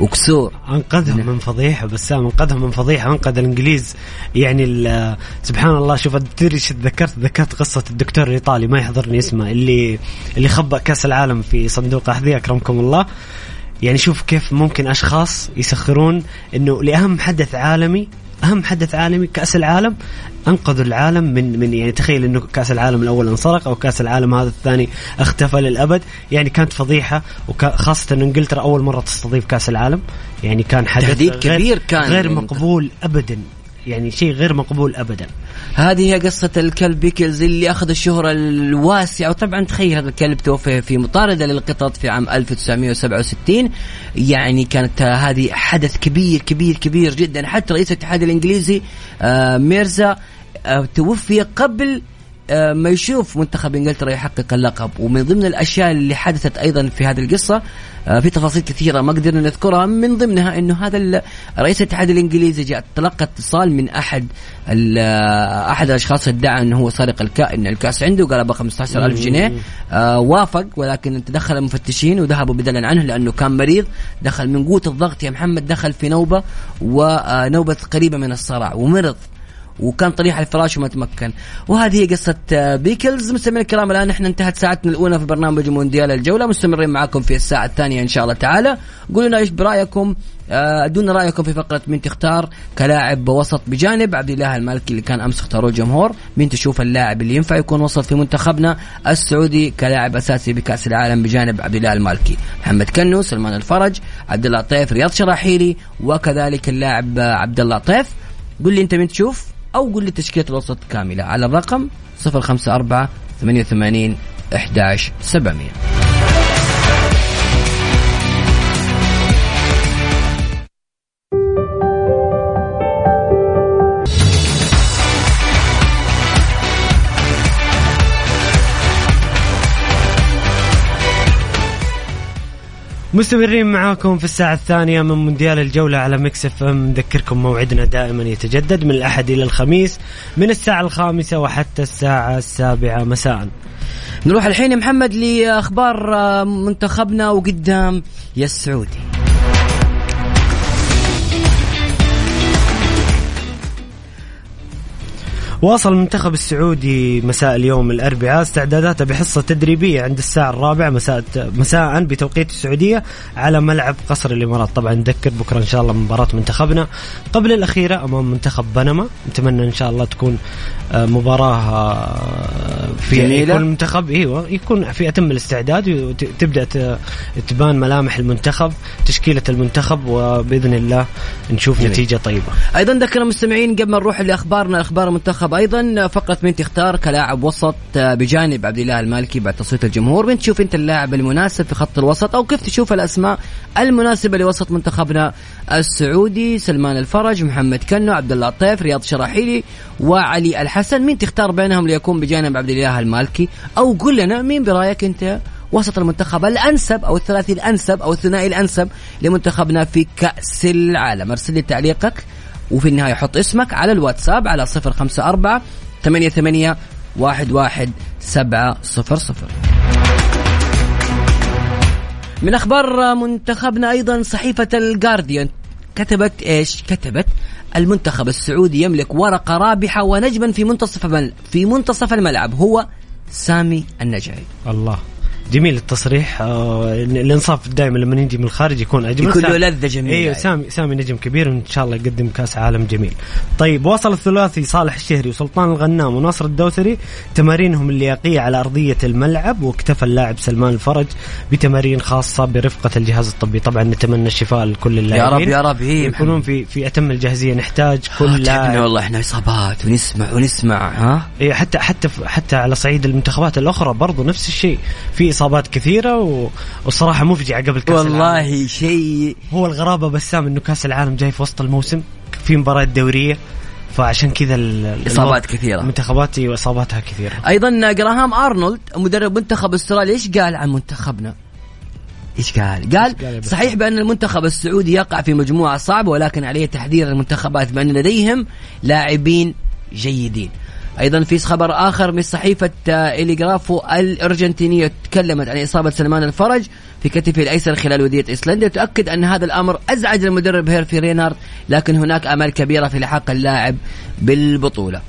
[SPEAKER 4] وكسور.
[SPEAKER 3] أنقذهم من فضيحة بسام أنقذهم من فضيحة أنقذ الإنجليز. يعني سبحان الله شوف تدري إيش تذكرت ذكرت قصة الدكتور الإيطالي ما يحضرني اسمه اللي اللي خبأ كأس العالم في صندوق احذيه أكرمكم الله. يعني شوف كيف ممكن أشخاص يسخرون إنه لأهم حدث عالمي أهم حدث عالمي كأس العالم انقذوا العالم من من يعني تخيل إنه كأس العالم الأول انسرق أو كأس العالم هذا الثاني اختفى للأبد. يعني كانت فضيحة وخاصه إن إنجلترا أول مرة تستضيف كأس العالم. يعني كان حدث
[SPEAKER 4] تهديد كبير كان
[SPEAKER 3] غير مقبول ابدا. يعني شيء غير مقبول ابدا.
[SPEAKER 4] هذه هي قصة الكلب بيكلز اللي أخذ الشهرة الواسعة وطبعا تخيل هذا الكلب توفي في مطاردة للقطط في عام 1967 يعني كانت هذه حدث كبير كبير كبير جدا. حتى رئيس الاتحاد الإنجليزي آه، ميرزا آه، توفي قبل ما يشوف منتخب إنجلترا يحقق اللقب. ومن ضمن الأشياء اللي حدثت أيضا في هذه القصة آه، في تفاصيل كثيرة ما قدرنا نذكرها من ضمنها إنه هذا رئيس الاتحاد الإنجليزي جاء تلقى اتصال من أحد آه، أحد الأشخاص ادعى إنه هو سارق الكاس إن الكاس عنده قال أبغى 15000 جنيه. وافق ولكن تدخل المفتشين وذهبوا بدلا عنه لأنه كان مريض. دخل من قوة الضغط يا محمد دخل في نوبة ونوبه قريبة من الصرع ومرض. وكان طريح على الفراش وما تمكن. وهذه هي قصة آه، بيكلز. مستمعين الكرام الآن إحنا انتهت ساعتنا الأولى في برنامج مونديال الجولة. مستمرين معاكم في الساعة الثانية إن شاء الله تعالى. قولوا لنا إيش برأيكم؟ آه، ادونا رأيكم في فقرة مين تختار كلاعب وسط بجانب. عبد الله المالكي اللي كان أمس اختاروه الجمهور مين تشوف اللاعب اللي ينفع يكون وسط في منتخبنا؟ السعودي كلاعب أساسي بكأس العالم بجانب عبد الله المالكي. محمد كنو سلمان الفرج عبد الله طيف رياض شراحيلي وكذلك اللاعب عبد الله طيف. قل لي أنت مين تشوف؟ أو قل لي تشكيلة الوسط كاملة على الرقم 054 88 11
[SPEAKER 3] مستمرين معاكم في الساعة الثانية من مونديال الجولة على ميكس اف ام. نذكركم موعدنا دائما يتجدد من الأحد إلى الخميس من الساعة الخامسة وحتى الساعة السابعة مساء.
[SPEAKER 4] نروح الحين يا محمد لأخبار آه، منتخبنا وقدام يا السعودي.
[SPEAKER 3] واصل المنتخب السعودي مساء اليوم الأربعاء استعداداته بحصة تدريبية عند الساعة الرابعة مساء مساء بتوقيت السعودية على ملعب قصر الإمارات طبعا نذكر بكرة إن شاء الله مباراة منتخبنا قبل الأخيرة أمام منتخب بنما نتمنى إن شاء الله تكون آه، مباراة آه، في
[SPEAKER 4] جميلة.
[SPEAKER 3] يكون المنتخب إيوه يكون في أتم الاستعداد وتبدا تبان ملامح المنتخب تشكيلة المنتخب وبإذن الله نشوف
[SPEAKER 4] جميل.
[SPEAKER 3] نتيجة طيبة
[SPEAKER 4] أيضا ذكر المستمعين قبل ما نروح لأخبارنا أخبار المنتخب أيضا فقره من تختار كلاعب وسط بجانب عبد الله المالكي بعد تصويت الجمهور. من تشوف أنت اللاعب المناسب في خط الوسط أو كيف تشوف الأسماء المناسبة لوسط منتخبنا السعودي؟ سلمان الفرج محمد كنو عبد الله الطيف رياض شراحيلي وعلي الحسن. مين تختار بينهم ليكون بجانب عبد الاله المالكي؟ أو قل لنا مين برأيك أنت وسط المنتخب الأنسب أو الثلاثي الأنسب أو الثنائي الأنسب لمنتخبنا في كأس العالم؟ أرسل لي تعليقك. وفي النهاية حط اسمك على الواتساب على 054 88 11 700 من أخبار منتخبنا أيضا صحيفة الجارديان كتبت إيش؟ كتبت المنتخب السعودي يملك ورقة رابحة ونجما في منتصف في منتصف الملعب. هو سامي النجعي.
[SPEAKER 3] الله. جميل التصريح. آه الانصاف دائما لما نجي من الخارج يكون أجمل.
[SPEAKER 4] يكون له
[SPEAKER 3] سامي-
[SPEAKER 4] لذة جميلة. إيوه.
[SPEAKER 3] سامي سامي نجم كبير وإن شاء الله يقدم كأس عالم جميل. طيب وصل الثلاثي صالح الشهري وسلطان الغنام وناصر الدوسري تمارينهم اللياقية على أرضية الملعب واكتفى اللاعب سلمان الفرج بتمارين خاصة برفقة الجهاز الطبي. طبعا نتمنى الشفاء لكل اللاعبين.
[SPEAKER 4] يا رب. إيه
[SPEAKER 3] يكونون
[SPEAKER 4] محمد.
[SPEAKER 3] في في أتم الجاهزية. نحتاج
[SPEAKER 4] كل
[SPEAKER 3] كل لاعب.
[SPEAKER 4] والله إحنا إصابات ونسمع ونسمع ها؟
[SPEAKER 3] إيه حتى حتى حتى على صعيد المنتخبات الأخرى برضو نفس الشيء. في اصابات كثيرة و... والصراحة مفجعة قبل كأس العالم.
[SPEAKER 4] والله شيء
[SPEAKER 3] هو الغرابة بسام إنه كأس العالم جاي في وسط الموسم في مباراة دورية فعشان كذا ال- ال-
[SPEAKER 4] إصابات كثيرة.
[SPEAKER 3] المنتخبات واصاباتها كثيرة
[SPEAKER 4] أيضا جراهام أرنولد مدرب منتخب أستراليا إيش قال عن منتخبنا؟ إيش قال؟
[SPEAKER 3] قال؟
[SPEAKER 4] صحيح بأن المنتخب السعودي يقع في مجموعة صعبة ولكن عليه تحذير المنتخبات بأن لديهم لاعبين جيدين. أيضا في خبر آخر من صحيفة إليغرافو الأرجنتينية تكلمت عن إصابة سلمان الفرج في كتفه الأيسر خلال ودية ايسلندا تؤكد أن هذا الأمر أزعج المدرب هيرفي رينارد لكن هناك آمال كبيرة في لحاق اللاعب بالبطولة.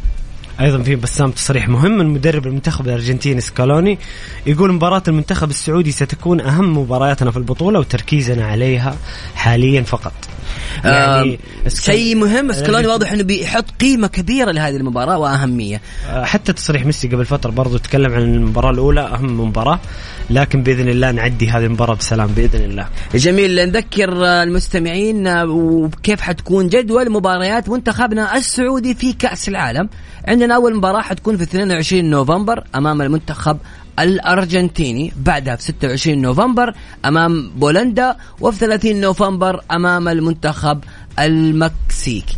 [SPEAKER 3] أيضا في بسام تصريح مهم. من مدرب المنتخب الأرجنتيني سكالوني يقول مباراة المنتخب السعودي ستكون أهم مبارياتنا في البطولة وتركيزنا عليها حاليا فقط.
[SPEAKER 4] يعني
[SPEAKER 3] سك-
[SPEAKER 4] شيء مهم سكالوني واضح إنه بيحط قيمة كبيرة لهذه المباراة وأهمية.
[SPEAKER 3] آه، حتى تصريح ميسي قبل فترة برضو تكلم عن المباراة الأولى أهم مباراة. لكن بإذن الله نعدي هذه المباراة بسلام بإذن الله.
[SPEAKER 4] جميل نذكر آه، المستمعين آه، وكيف حتكون جدول مباريات منتخبنا السعودي في كأس العالم. عندنا أول مباراة حتكون في 22 نوفمبر أمام المنتخب الأرجنتيني. بعدها في 26 نوفمبر أمام بولندا وفي 30 نوفمبر أمام المنتخب المكسيكي.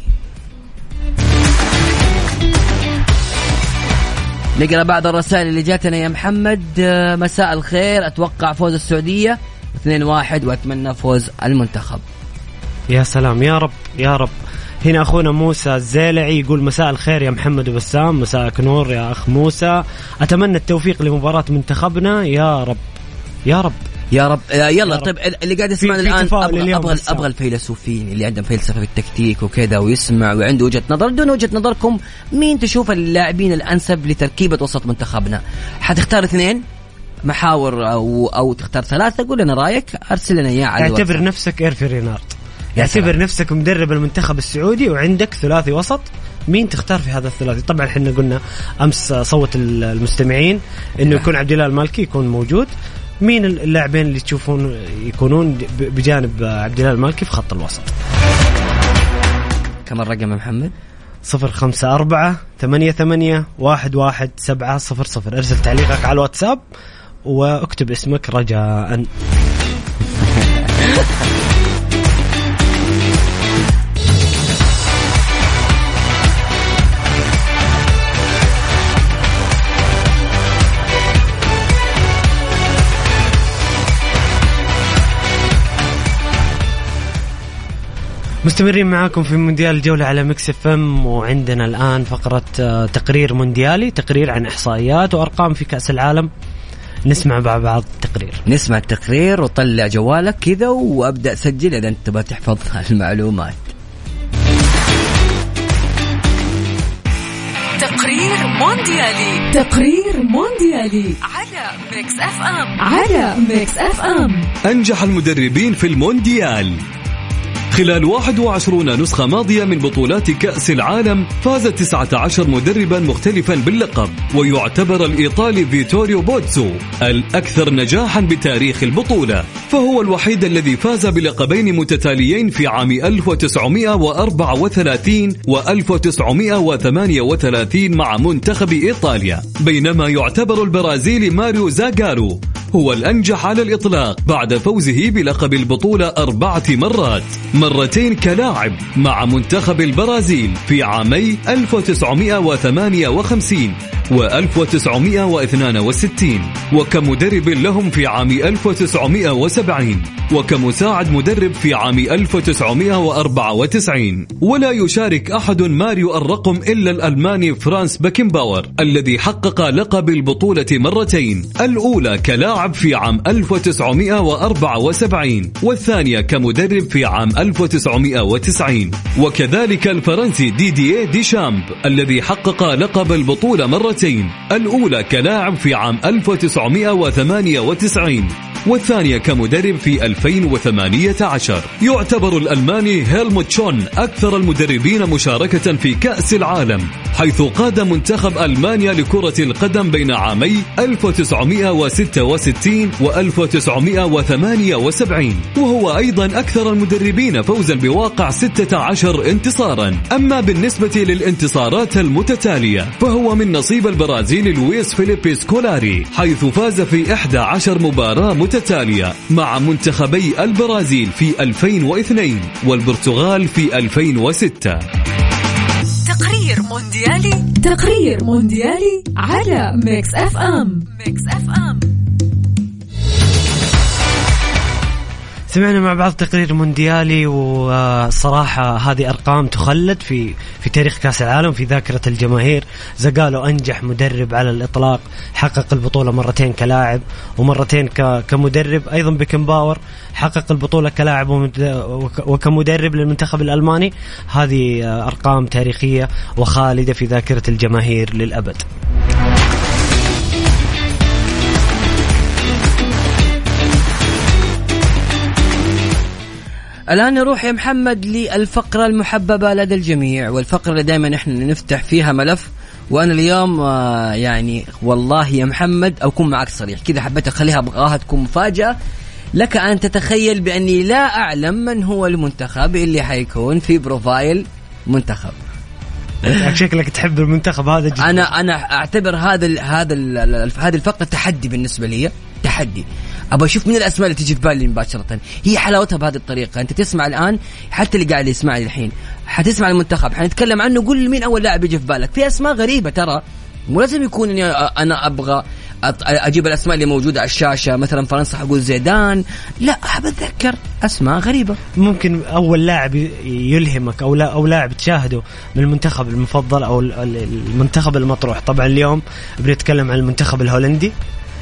[SPEAKER 4] نقرأ بعض الرسائل اللي جاتنا. يا محمد آه، مساء الخير. أتوقع فوز السعودية 2-1 وأتمنى فوز المنتخب.
[SPEAKER 3] يا سلام. يا رب يا رب. هنا أخونا موسى الزيلعي يقول مساء الخير يا محمد وبسام مساءك نور يا أخ موسى. أتمنى التوفيق لمباراة منتخبنا يا رب يا رب.
[SPEAKER 4] يا رب آه، يلا
[SPEAKER 3] رب.
[SPEAKER 4] طيب اللي قاعد يسمعنا
[SPEAKER 3] الآن
[SPEAKER 4] أبغى
[SPEAKER 3] أبغى.
[SPEAKER 4] أبغى الفيلسوفين اللي عندهم فلسفة في التكتيك وكذا ويسمع وعنده وجهة نظر. دون وجهة نظركم مين تشوف اللاعبين الأنسب لتركيبة وسط منتخبنا؟ حتختار اثنين؟ محاور أو أو تختار ثلاثة؟ قول لنا رأيك أرسل لنا إياه على
[SPEAKER 3] اعتبر. نفسك إيرفي رينارد.
[SPEAKER 4] يا
[SPEAKER 3] اعتبر. نفسك مدرب المنتخب السعودي وعندك ثلاثي وسط. مين تختار في هذا الثلاثي؟ طبعا إحنا قلنا أمس صوت المستمعين إنه يكون عبد الله المالكي يكون موجود. مين اللاعبين اللي تشوفون يكونون بجانب عبد الله المالكي في خط الوسط؟
[SPEAKER 4] كم الرقم يا محمد؟
[SPEAKER 3] صفر خمسة أربعة ثمانية ثمانية واحد واحد سبعة صفر صفر. أرسل تعليقك على الواتساب واكتب اسمك رجاء. مستمرين معاكم في مونديال الجولة على مكس إف إم وعندنا الآن فقرة آه، تقرير مونديالي تقرير عن إحصائيات وأرقام في كأس العالم. نسمع مع بعض التقرير.
[SPEAKER 4] نسمع التقرير وطلع جوالك كذا وأبدأ سجل إذا أنت تبغى تحفظ المعلومات.
[SPEAKER 5] تقرير مونديالي. تقرير مونديالي. على ميكس إف إم. على ميكس إف إم.
[SPEAKER 2] أنجح المدربين في المونديال. خلال 21 نسخة ماضية من بطولات كأس العالم فاز 19 مدربا مختلفا باللقب ويعتبر الإيطالي فيتوريو بوتسو الأكثر نجاحا بتاريخ البطولة. فهو الوحيد الذي فاز بلقبين متتاليين في عام 1934 و 1938 مع منتخب إيطاليا. بينما يعتبر البرازيلي ماريو زاغالو هو الأنجح على الإطلاق بعد فوزه بلقب البطولة أربعة مرات. مرتين كلاعب مع منتخب البرازيل في عامي 1958 و 1962 وكمدرب لهم في عام 1970 وكمساعد مدرب في عام 1994 ولا يشارك أحد ماريو الرقم إلا الألماني فرانس باكنباور الذي حقق لقب البطولة مرتين الأولى كلاعب في عام 1974 والثانية كمدرب في عام 1990 وكذلك الفرنسي ديدييه ديشامب الذي حقق لقب البطولة مرتين. الأولى كلاعب في عام 1998 والثانية كمدرب في 2018 يعتبر الألماني هيلموت شون أكثر المدربين مشاركة في كأس العالم حيث قاد منتخب ألمانيا لكرة القدم بين عامي 1966 و 1978 وهو أيضا أكثر المدربين فوزا بواقع 16 انتصارا. أما بالنسبة للانتصارات المتتالية فهو من نصيب البرازيلي لويس فيليبي سكولاري حيث فاز في 11 مباراة متتالية. مع منتخبي البرازيل في 2002 والبرتغال في 2006
[SPEAKER 5] تقرير مونديالي. تقرير مونديالي على Mix FM. Mix FM.
[SPEAKER 3] سمعنا مع بعض تقرير مونديالي وصراحة هذه أرقام تخلد في في تاريخ كأس العالم في ذاكرة الجماهير. زاغالو أنجح مدرب على الإطلاق حقق البطولة مرتين كلاعب ومرتين كمدرب. أيضا بيكنباور حقق البطولة كلاعب وكمدرب للمنتخب الألماني. هذه أرقام تاريخية وخالدة في ذاكرة الجماهير للأبد.
[SPEAKER 4] الآن نروح يا محمد للفقرة المحببة لدى الجميع والفقرة اللي دائما نحن نفتح فيها ملف. وأنا اليوم آه، يعني والله يا محمد أكون معك صريح. كذا حبيت أخليها أبغاها تكون مفاجأة. لك أن تتخيل بأني لا أعلم من هو المنتخب اللي حيكون في بروفايل منتخب.
[SPEAKER 3] شكلك تحب المنتخب هذا جدا.
[SPEAKER 4] أنا أنا أعتبر هذا ال هذا ال هذه الفقرة تحدي بالنسبة لي تحدي. أبغى أشوف من الأسماء اللي تجي في بالي مباشرة. هي حلاوتها بهذه الطريقة. أنت تسمع الآن حتى اللي قاعد يسمعني الحين. حتسمع المنتخب. حنتكلم عنه قول مين أول لاعب يجي في بالك. في أسماء غريبة ترى. مو لازم يكون إني أنا أبغى أجيب الأسماء اللي موجودة على الشاشة. مثلا فرنسا حقول زيدان. لا حاب أتذكر أسماء غريبة.
[SPEAKER 3] ممكن أول لاعب يلهمك أو لا أو لاعب تشاهده من المنتخب المفضل أو ال- ال- المنتخب المطروح. طبعا اليوم بنتكلم عن المنتخب الهولندي.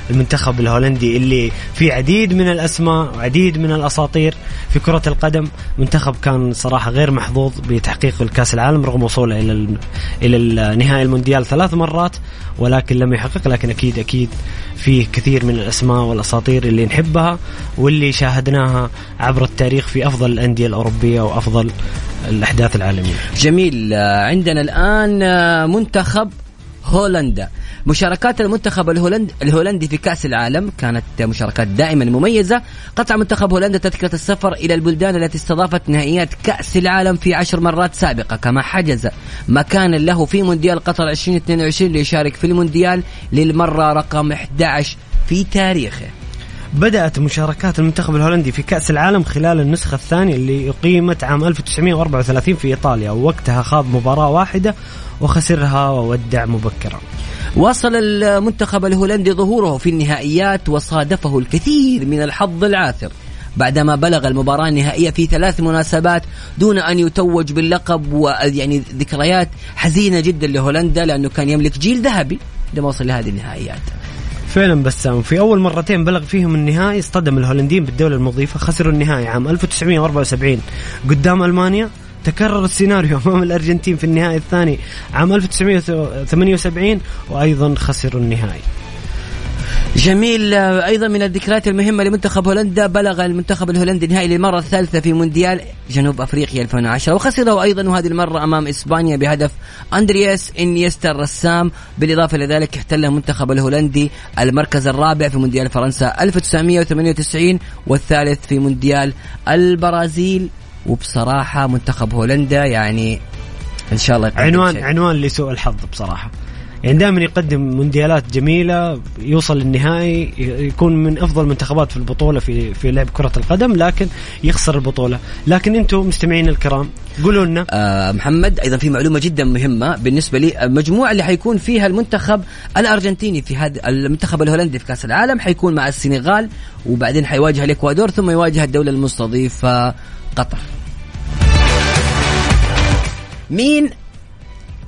[SPEAKER 3] المنتخب الهولندي اللي فيه عديد من الأسماء وعديد من الأساطير في كرة القدم. منتخب كان صراحة غير محظوظ بتحقيق الكأس العالم رغم وصوله إلى ال- إلى نهائي المونديال ثلاث مرات ولكن لم يحقق لكن أكيد أكيد فيه كثير من الأسماء والأساطير اللي نحبها واللي شاهدناها عبر التاريخ في أفضل الأندية الأوروبية وأفضل الأحداث العالمية.
[SPEAKER 4] جميل. عندنا الآن آه، منتخب هولندا. مشاركات المنتخب الهولند الهولندي في كأس العالم كانت مشاركات دائما مميزة. قطع منتخب هولندا تذكرة السفر إلى البلدان التي استضافت نهائيات كأس العالم في عشر مرات سابقة. كما حجز مكانا له في مونديال قطر 2022 ليشارك في المونديال للمرة رقم 11 في تاريخه.
[SPEAKER 3] بدأت مشاركات المنتخب الهولندي في كأس العالم خلال النسخة الثانية اللي أقيمت عام 1934 في إيطاليا. ووقتها خاض مباراة واحدة وخسرها وودع مبكرا.
[SPEAKER 4] واصل المنتخب الهولندي ظهوره في النهائيات وصادفه الكثير من الحظ العاثر. بعدما بلغ المباراة النهائية في ثلاث مناسبات دون أن يتوج باللقب ويعني ذكريات حزينة جدا لهولندا لأنه كان يملك جيل ذهبي لما وصل لهذه النهائيات.
[SPEAKER 3] فعلا بسام. في أول مرتين بلغ فيهم النهائي اصطدم الهولنديين بالدولة المضيفة خسروا النهائي عام 1974 قدام ألمانيا. تكرر السيناريو أمام الأرجنتين في النهائي الثاني عام 1978 وأيضا خسروا النهائي.
[SPEAKER 4] جميل. أيضا من الذكريات المهمة لمنتخب هولندا بلغ المنتخب الهولندي النهائي للمرة الثالثة في مونديال جنوب أفريقيا 2010 وخسره أيضا وهذه المرة أمام إسبانيا بهدف أندرياس إنيستا الرسام. بالإضافة إلى ذلك احتل المنتخب الهولندي المركز الرابع في مونديال فرنسا 1998 والثالث في مونديال البرازيل. وبصراحة منتخب هولندا يعني إن شاء الله
[SPEAKER 3] عنوان
[SPEAKER 4] شيء.
[SPEAKER 3] عنوان لسوء الحظ بصراحة. يعني دائما يقدم مونديالات جميلة يوصل للنهائي يكون من أفضل المنتخبات في البطولة في في لعب كرة القدم لكن يخسر البطولة. لكن أنتم مستمعين الكرام قولوا لنا.
[SPEAKER 4] آه محمد أيضا في معلومة جدا مهمة بالنسبة لي. المجموعه اللي حيكون فيها المنتخب الأرجنتيني في هذا المنتخب الهولندي في كأس العالم حيكون مع السنغال وبعدين حيواجه الإكوادور ثم يواجه الدولة المستضيفة. قطر مين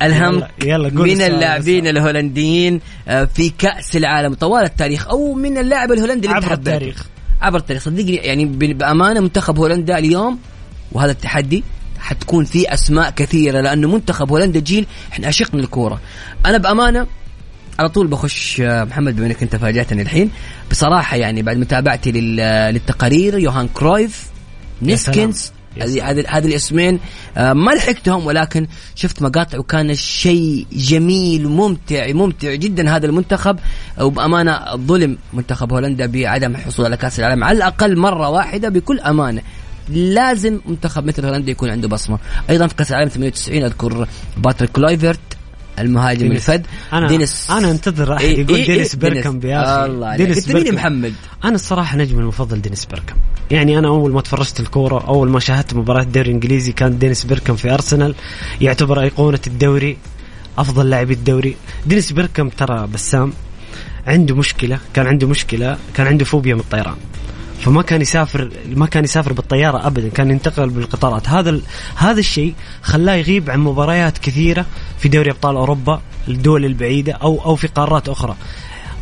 [SPEAKER 4] الهم
[SPEAKER 3] يلا- يلا
[SPEAKER 4] من اللاعبين. الهولنديين آه، في كأس العالم طوال التاريخ أو من اللاعب الهولندي اللي
[SPEAKER 3] عبر. التاريخ.
[SPEAKER 4] عبر التاريخ صدقني يعني بأمانة منتخب هولندا اليوم وهذا التحدي حتكون فيه أسماء كثيرة لأنه منتخب هولندا جيل إحنا عشقنا الكورة أنا بأمانة على طول بخش آه، محمد بما إنك أنت فاجأتني الحين بصراحة يعني بعد متابعتي لل- للتقارير يوهان كرويف نيسكنز
[SPEAKER 3] يا
[SPEAKER 4] هذه هذه الاسمين. آه، ما لحقتهم ولكن شفت مقاطع وكان شيء جميل ممتع ممتع جدا هذا المنتخب. وبأمانة ظلم منتخب هولندا بعدم الحصول على كأس العالم. على الأقل مرة واحدة بكل أمانة. لازم منتخب مثل هولندا يكون عنده بصمة. أيضا في كأس العالم 98 أذكر باتريك كلايفرت المهاجم
[SPEAKER 3] دينيس.
[SPEAKER 4] الفد
[SPEAKER 3] أنا-
[SPEAKER 4] دينيس.
[SPEAKER 3] أنا أنتظر أحد
[SPEAKER 4] إيه،
[SPEAKER 3] يقول
[SPEAKER 4] إيه،
[SPEAKER 3] دينيس
[SPEAKER 4] إيه،
[SPEAKER 3] بيركامب يا أخي.
[SPEAKER 4] الله
[SPEAKER 3] دينيس
[SPEAKER 4] مين يا
[SPEAKER 3] بيركامب.
[SPEAKER 4] محمد.
[SPEAKER 3] أنا الصراحة نجمي المفضل دينيس بيركم. يعني أنا أول ما تفرجت الكورة أول ما شاهدت مباراة الدوري الإنجليزي كان دينيس بيركم في أرسنال يعتبر أيقونة الدوري أفضل لاعبي الدوري. دينيس بيركم ترى بسام عنده مشكلة كان عنده مشكلة كان عنده فوبيا من الطيران. فما كان يسافر ما كان يسافر بالطيارة ابدا كان ينتقل بالقطارات. هذا ال... هذا الشيء خلاه يغيب عن مباريات كثيرة في دوري أبطال أوروبا الدول البعيدة أو أو في قارات أخرى.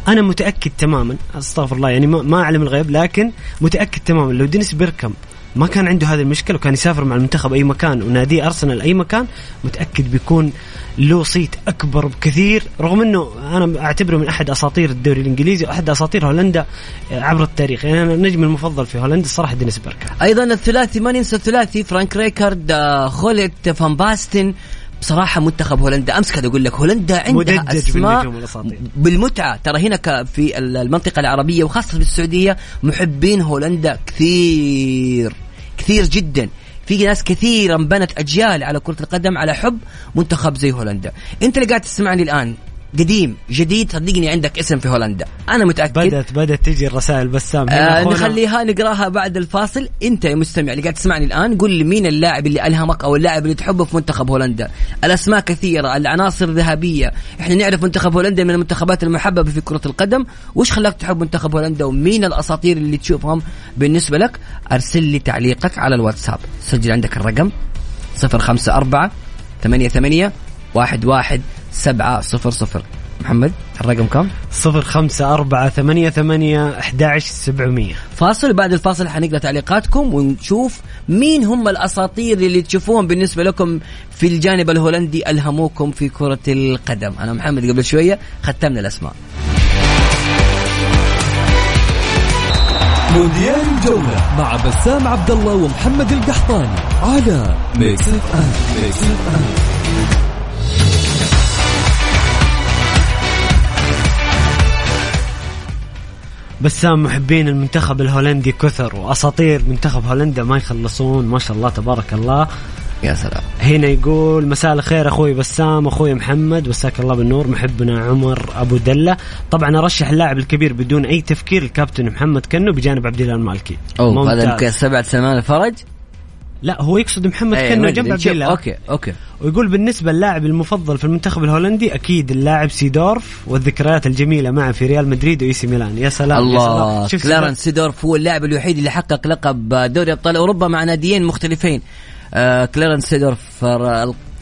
[SPEAKER 3] أنا متأكد تماما أستغفر الله يعني ما, أعلم الغيب لكن متأكد تماما. لو دينيس بيركامب ما كان عنده هذه المشكلة وكان يسافر مع المنتخب أي مكان وناديه أرسنال أي مكان متأكد بيكون له صيت أكبر بكثير. رغم إنه أنا أعتبره من أحد أساطير الدوري الإنجليزي وأحد أساطير هولندا عبر التاريخ. يعني أنا النجم المفضل في هولندا الصراحة دينيس بيركامب.
[SPEAKER 4] أيضا الثلاثي ما ننسى الثلاثي فرانك ريكارد آه، خولت فان باستن بصراحة منتخب هولندا أمس كذا أقول لك هولندا عندها
[SPEAKER 3] أسماء.
[SPEAKER 4] بالمتعة. ترى هنا في ال- المنطقة العربية وخاصة في السعودية محبين هولندا كثير كثير جدا. في ناس كثيرا بنت أجيال على كرة القدم على حب منتخب زي هولندا. أنت اللي قاعد تسمعني الآن قديم جديد صدقني عندك اسم في هولندا. أنا متاكد
[SPEAKER 3] بدات بدأت تجي الرسائل بسام
[SPEAKER 4] آه. نخليها نقراها بعد الفاصل. أنت يا مستمع اللي قاعد تسمعني الآن قل لي مين اللاعب اللي ألهمك أو اللاعب اللي تحبه في منتخب هولندا. الأسماء كثيرة العناصر ذهبيه إحنا نعرف منتخب هولندا من المنتخبات المحببة في كرة القدم. وش خلاك تحب منتخب هولندا؟ ومين الأساطير اللي تشوفهم؟ بالنسبة لك أرسل لي تعليقك على الواتساب. سجل عندك الرقم 054 88 11 700 محمد الرقم كم؟
[SPEAKER 3] صفر خمسة أربعة ثمانية ثمانية أحداش سبعمية.
[SPEAKER 4] فاصل بعد الفاصل حنقرا تعليقاتكم ونشوف مين هم الأساطير اللي تشوفوهم بالنسبة لكم في الجانب الهولندي ألهموكم في كرة القدم. أنا محمد قبل شوية ختمنا الأسماء.
[SPEAKER 2] مونديال الجولة مع بسام عبد الله ومحمد القحطاني على Mix FM Mix FM
[SPEAKER 3] بسام محبين المنتخب الهولندي كثر وأساطير منتخب هولندا ما يخلصون. ما شاء الله تبارك الله.
[SPEAKER 4] يا سلام.
[SPEAKER 3] هنا يقول مساء الخير أخوي بسام أخوي محمد. مساك الله بالنور. محبنا عمر أبو دلة. طبعا أرشح اللاعب الكبير بدون أي تفكير الكابتن محمد كنو بجانب عبد الله المالكي.
[SPEAKER 4] أوه هذا. ممكن سبعة سلمان الفرج.
[SPEAKER 3] لا هو يقصد محمد
[SPEAKER 4] إيه،
[SPEAKER 3] كنو جنب عبد. الله.
[SPEAKER 4] okay okay.
[SPEAKER 3] ويقول بالنسبة للاعب المفضل في المنتخب الهولندي أكيد اللاعب سيدورف والذكريات الجميلة معه في ريال مدريد و AC ميلان. يا سلام يا
[SPEAKER 4] الله
[SPEAKER 3] سلام. شوف
[SPEAKER 4] كلارنس سيدورف هو اللاعب الوحيد اللي حقق لقب دوري أبطال أوروبا مع ناديين مختلفين. آه كلارنس سيدورف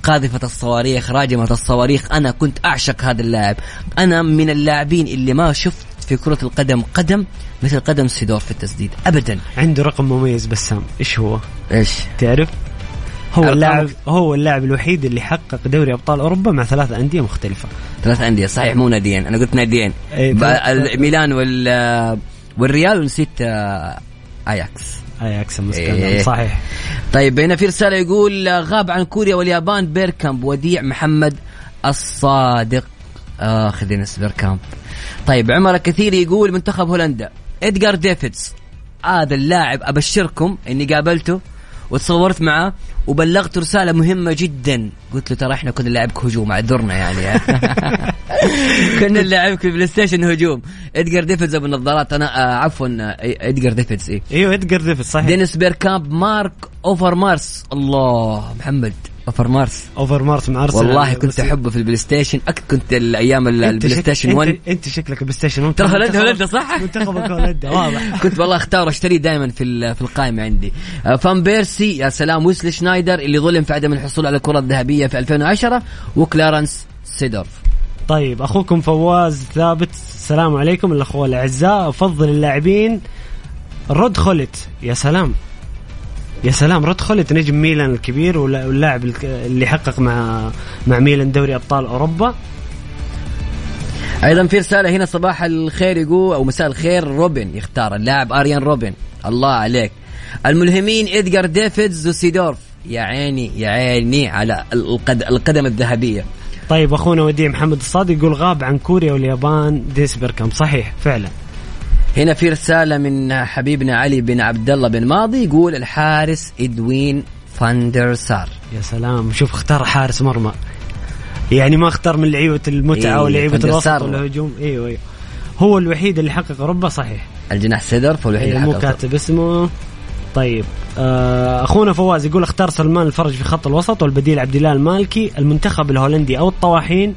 [SPEAKER 4] قاذفة الصواريخ راجمة الصواريخ. أنا كنت أعشق هذا اللاعب. أنا من اللاعبين اللي ما شفت في كرة القدم قدم مثل قدم سيدورف في التسديد. أبدا.
[SPEAKER 3] عنده رقم مميز بسام. إيش هو؟
[SPEAKER 4] إيش؟
[SPEAKER 3] تعرف؟ هو اللاعب هو اللاعب الوحيد اللي حقق دوري أبطال أوروبا مع ثلاث أندية مختلفة.
[SPEAKER 4] ثلاث أندية صحيح مو ناديين. أنا قلت ناديين.
[SPEAKER 3] إيه،
[SPEAKER 4] الميلان وال والريال ونسيت آه، أياكس.
[SPEAKER 3] أياكس المسكين
[SPEAKER 4] إيه.
[SPEAKER 3] صحيح.
[SPEAKER 4] طيب هنا في رسالة يقول آه، غاب عن كوريا واليابان بيركامب وديع محمد الصادق. اخ دينيس بيركامب. طيب عمر الكثير يقول منتخب هولندا ادجار ديفيدز. هذا اللاعب أبشركم إني قابلته وتصورت معه وبلغت رسالة مهمة جدا. قلت له ترى إحنا كنا نلعبك هجوم اعذرنا يعني. كنا نلعبك في PlayStation هجوم. ادجار ديفيدز أبو النظارات. أنا آه عفوا آه، ادجار ديفيدز إيه.
[SPEAKER 3] أيوه ادجار ديفيد صحيح.
[SPEAKER 4] دينيس بيركامب مارك أوفرمارس الله محمد.
[SPEAKER 3] أوفرمارس. أوفرمارس مع أرسنال.
[SPEAKER 4] والله كنت أحبه في ال PlayStation أك كنت الأيام ال PlayStation
[SPEAKER 3] أنت-
[SPEAKER 4] 1
[SPEAKER 3] أنت شكلك PlayStation
[SPEAKER 4] ترى هولندا- هولندا صح؟
[SPEAKER 3] منتخبك هولندا واضح.
[SPEAKER 4] كنت والله أختار أشتري دائما في في القائمة عندي. آه، فان بيرسي يا سلام ويسلي شنايدر اللي ظلم في عدم الحصول على الكرة الذهبية في 2010 وكلارنس سيدورف.
[SPEAKER 3] طيب أخوكم فواز ثابت السلام عليكم الأخوة الأعزاء افضل اللاعبين رود خولت يا سلام. يا سلام رود خولت نجم ميلان الكبير واللا- واللاعب اللي حقق مع مع ميلان دوري أبطال أوروبا.
[SPEAKER 4] أيضا في رسالة هنا صباح الخير يقول أو مساء الخير روبن يختار اللاعب أريان روبن. الله عليك. الملهمين ادجار ديفيدز وسيدورف. يا عيني يا عيني على القد... القدم الذهبية.
[SPEAKER 3] طيب أخونا وديع محمد الصادق يقول غاب عن كوريا واليابان دينيس بيركامب صحيح فعلا.
[SPEAKER 4] هنا في رسالة من حبيبنا علي بن عبد الله بن ماضي يقول الحارس إدوين فاندر سار
[SPEAKER 3] يا سلام شوف اختار حارس مرمى. يعني ما اختار من لعيبة المتعة
[SPEAKER 4] إيه، فاندر
[SPEAKER 3] الوسط. والهجوم. إيوه إيوه. هو الوحيد اللي حقق أوروبا صحيح.
[SPEAKER 4] الجناح سيدورف والوحيد
[SPEAKER 3] إيه،
[SPEAKER 4] اللي
[SPEAKER 3] مو
[SPEAKER 4] حقق.
[SPEAKER 3] كاتب اسمه. طيب آه أخونا فواز يقول اختار سلمان الفرج في خط الوسط والبديل عبد الله المالكي المنتخب الهولندي أو الطواحين.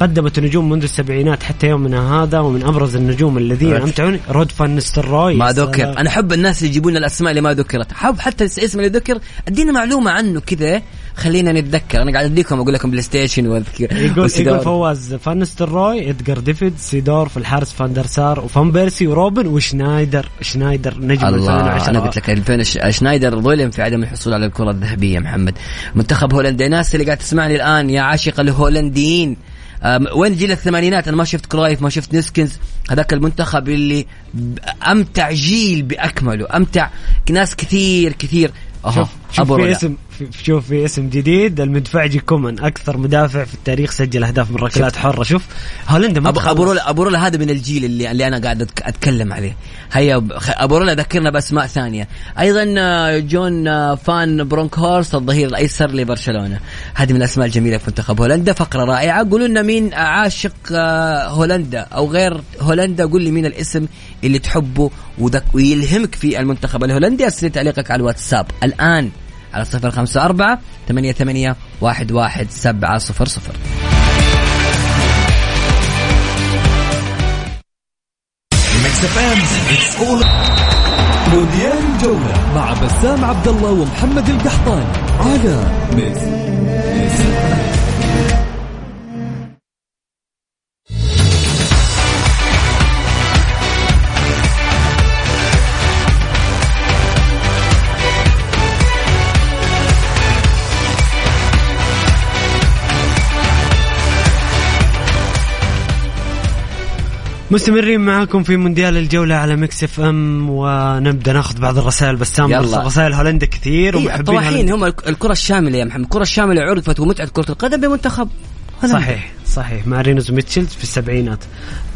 [SPEAKER 3] قدمت نجوم منذ السبعينات حتى يومنا هذا ومن أبرز النجوم الذين. امتعوني رود فان نستروي.
[SPEAKER 4] ما. ذكر. أنا أحب الناس اللي يجيبون الأسماء اللي ما ذكرت. حب حتى الاسم اللي ذكر. أدينا معلومة عنه كذا. خلينا نتذكر. أنا قاعد أديكم أقول لكم PlayStation وأذكر.
[SPEAKER 3] يقول. يقول فواز فان نستروي ادجار ديفيدز سيدورف الحارس فان در سار وفان بيرسي وروبن وشنايدر. شنايدر نجم
[SPEAKER 4] الله.
[SPEAKER 3] 2010
[SPEAKER 4] أنا قلت لك 2000 ش- شنايدر ظلم في عدم الحصول على الكرة الذهبية محمد. منتخب هولندا ناس اللي قاعد تسمعني الآن يا عاشق الهولنديين. وين جيل الثمانينات؟ أنا ما شفت كرويف ما شفت نيسكنز هذاك المنتخب اللي امتع جيل بأكمله. امتع ناس كثير كثير. اهو
[SPEAKER 3] شوف شوف في. اسم شوف في اسم جديد المدفعجي كومان أكثر مدافع في التاريخ سجل أهداف من ركلات حرة. شوف هولندا ما
[SPEAKER 4] ابو رولا ابو رولا هذا من الجيل اللي اللي أنا قاعد أتكلم عليه. هيا أبو رولا ذكرنا بأسماء ثانية. أيضا آه، جون آه، فان برونك هورست الظهير الأيسر لبرشلونة. هذه من الأسماء الجميلة في منتخب هولندا. فقرة رائعة. قولوا لنا مين عاشق آه، هولندا أو غير هولندا. قول لي مين الاسم اللي تحبه ويلهمك في المنتخب الهولندي. أرسل تعليقك على الواتساب. الآن على صفر خمسة أربعة ثمانية ثمانية واحد واحد سبعة صفر صفر.
[SPEAKER 2] مونديال الجولة مع بسام عبد الله ومحمد القحطاني. على ميكس
[SPEAKER 3] مستمرين معاكم في مونديال الجولة على Mix FM ونبدأ ناخذ بعض الرسائل بسام. رسائل هولندا كثير
[SPEAKER 4] إيه
[SPEAKER 3] ومحبين هولندا.
[SPEAKER 4] هم الك- الكرة الشاملة يا محمد الكرة الشاملة عرفت ومتعة كرة القدم بمنتخب هولندا.
[SPEAKER 3] صحيح صحيح مع رينوس ميتشلز في السبعينات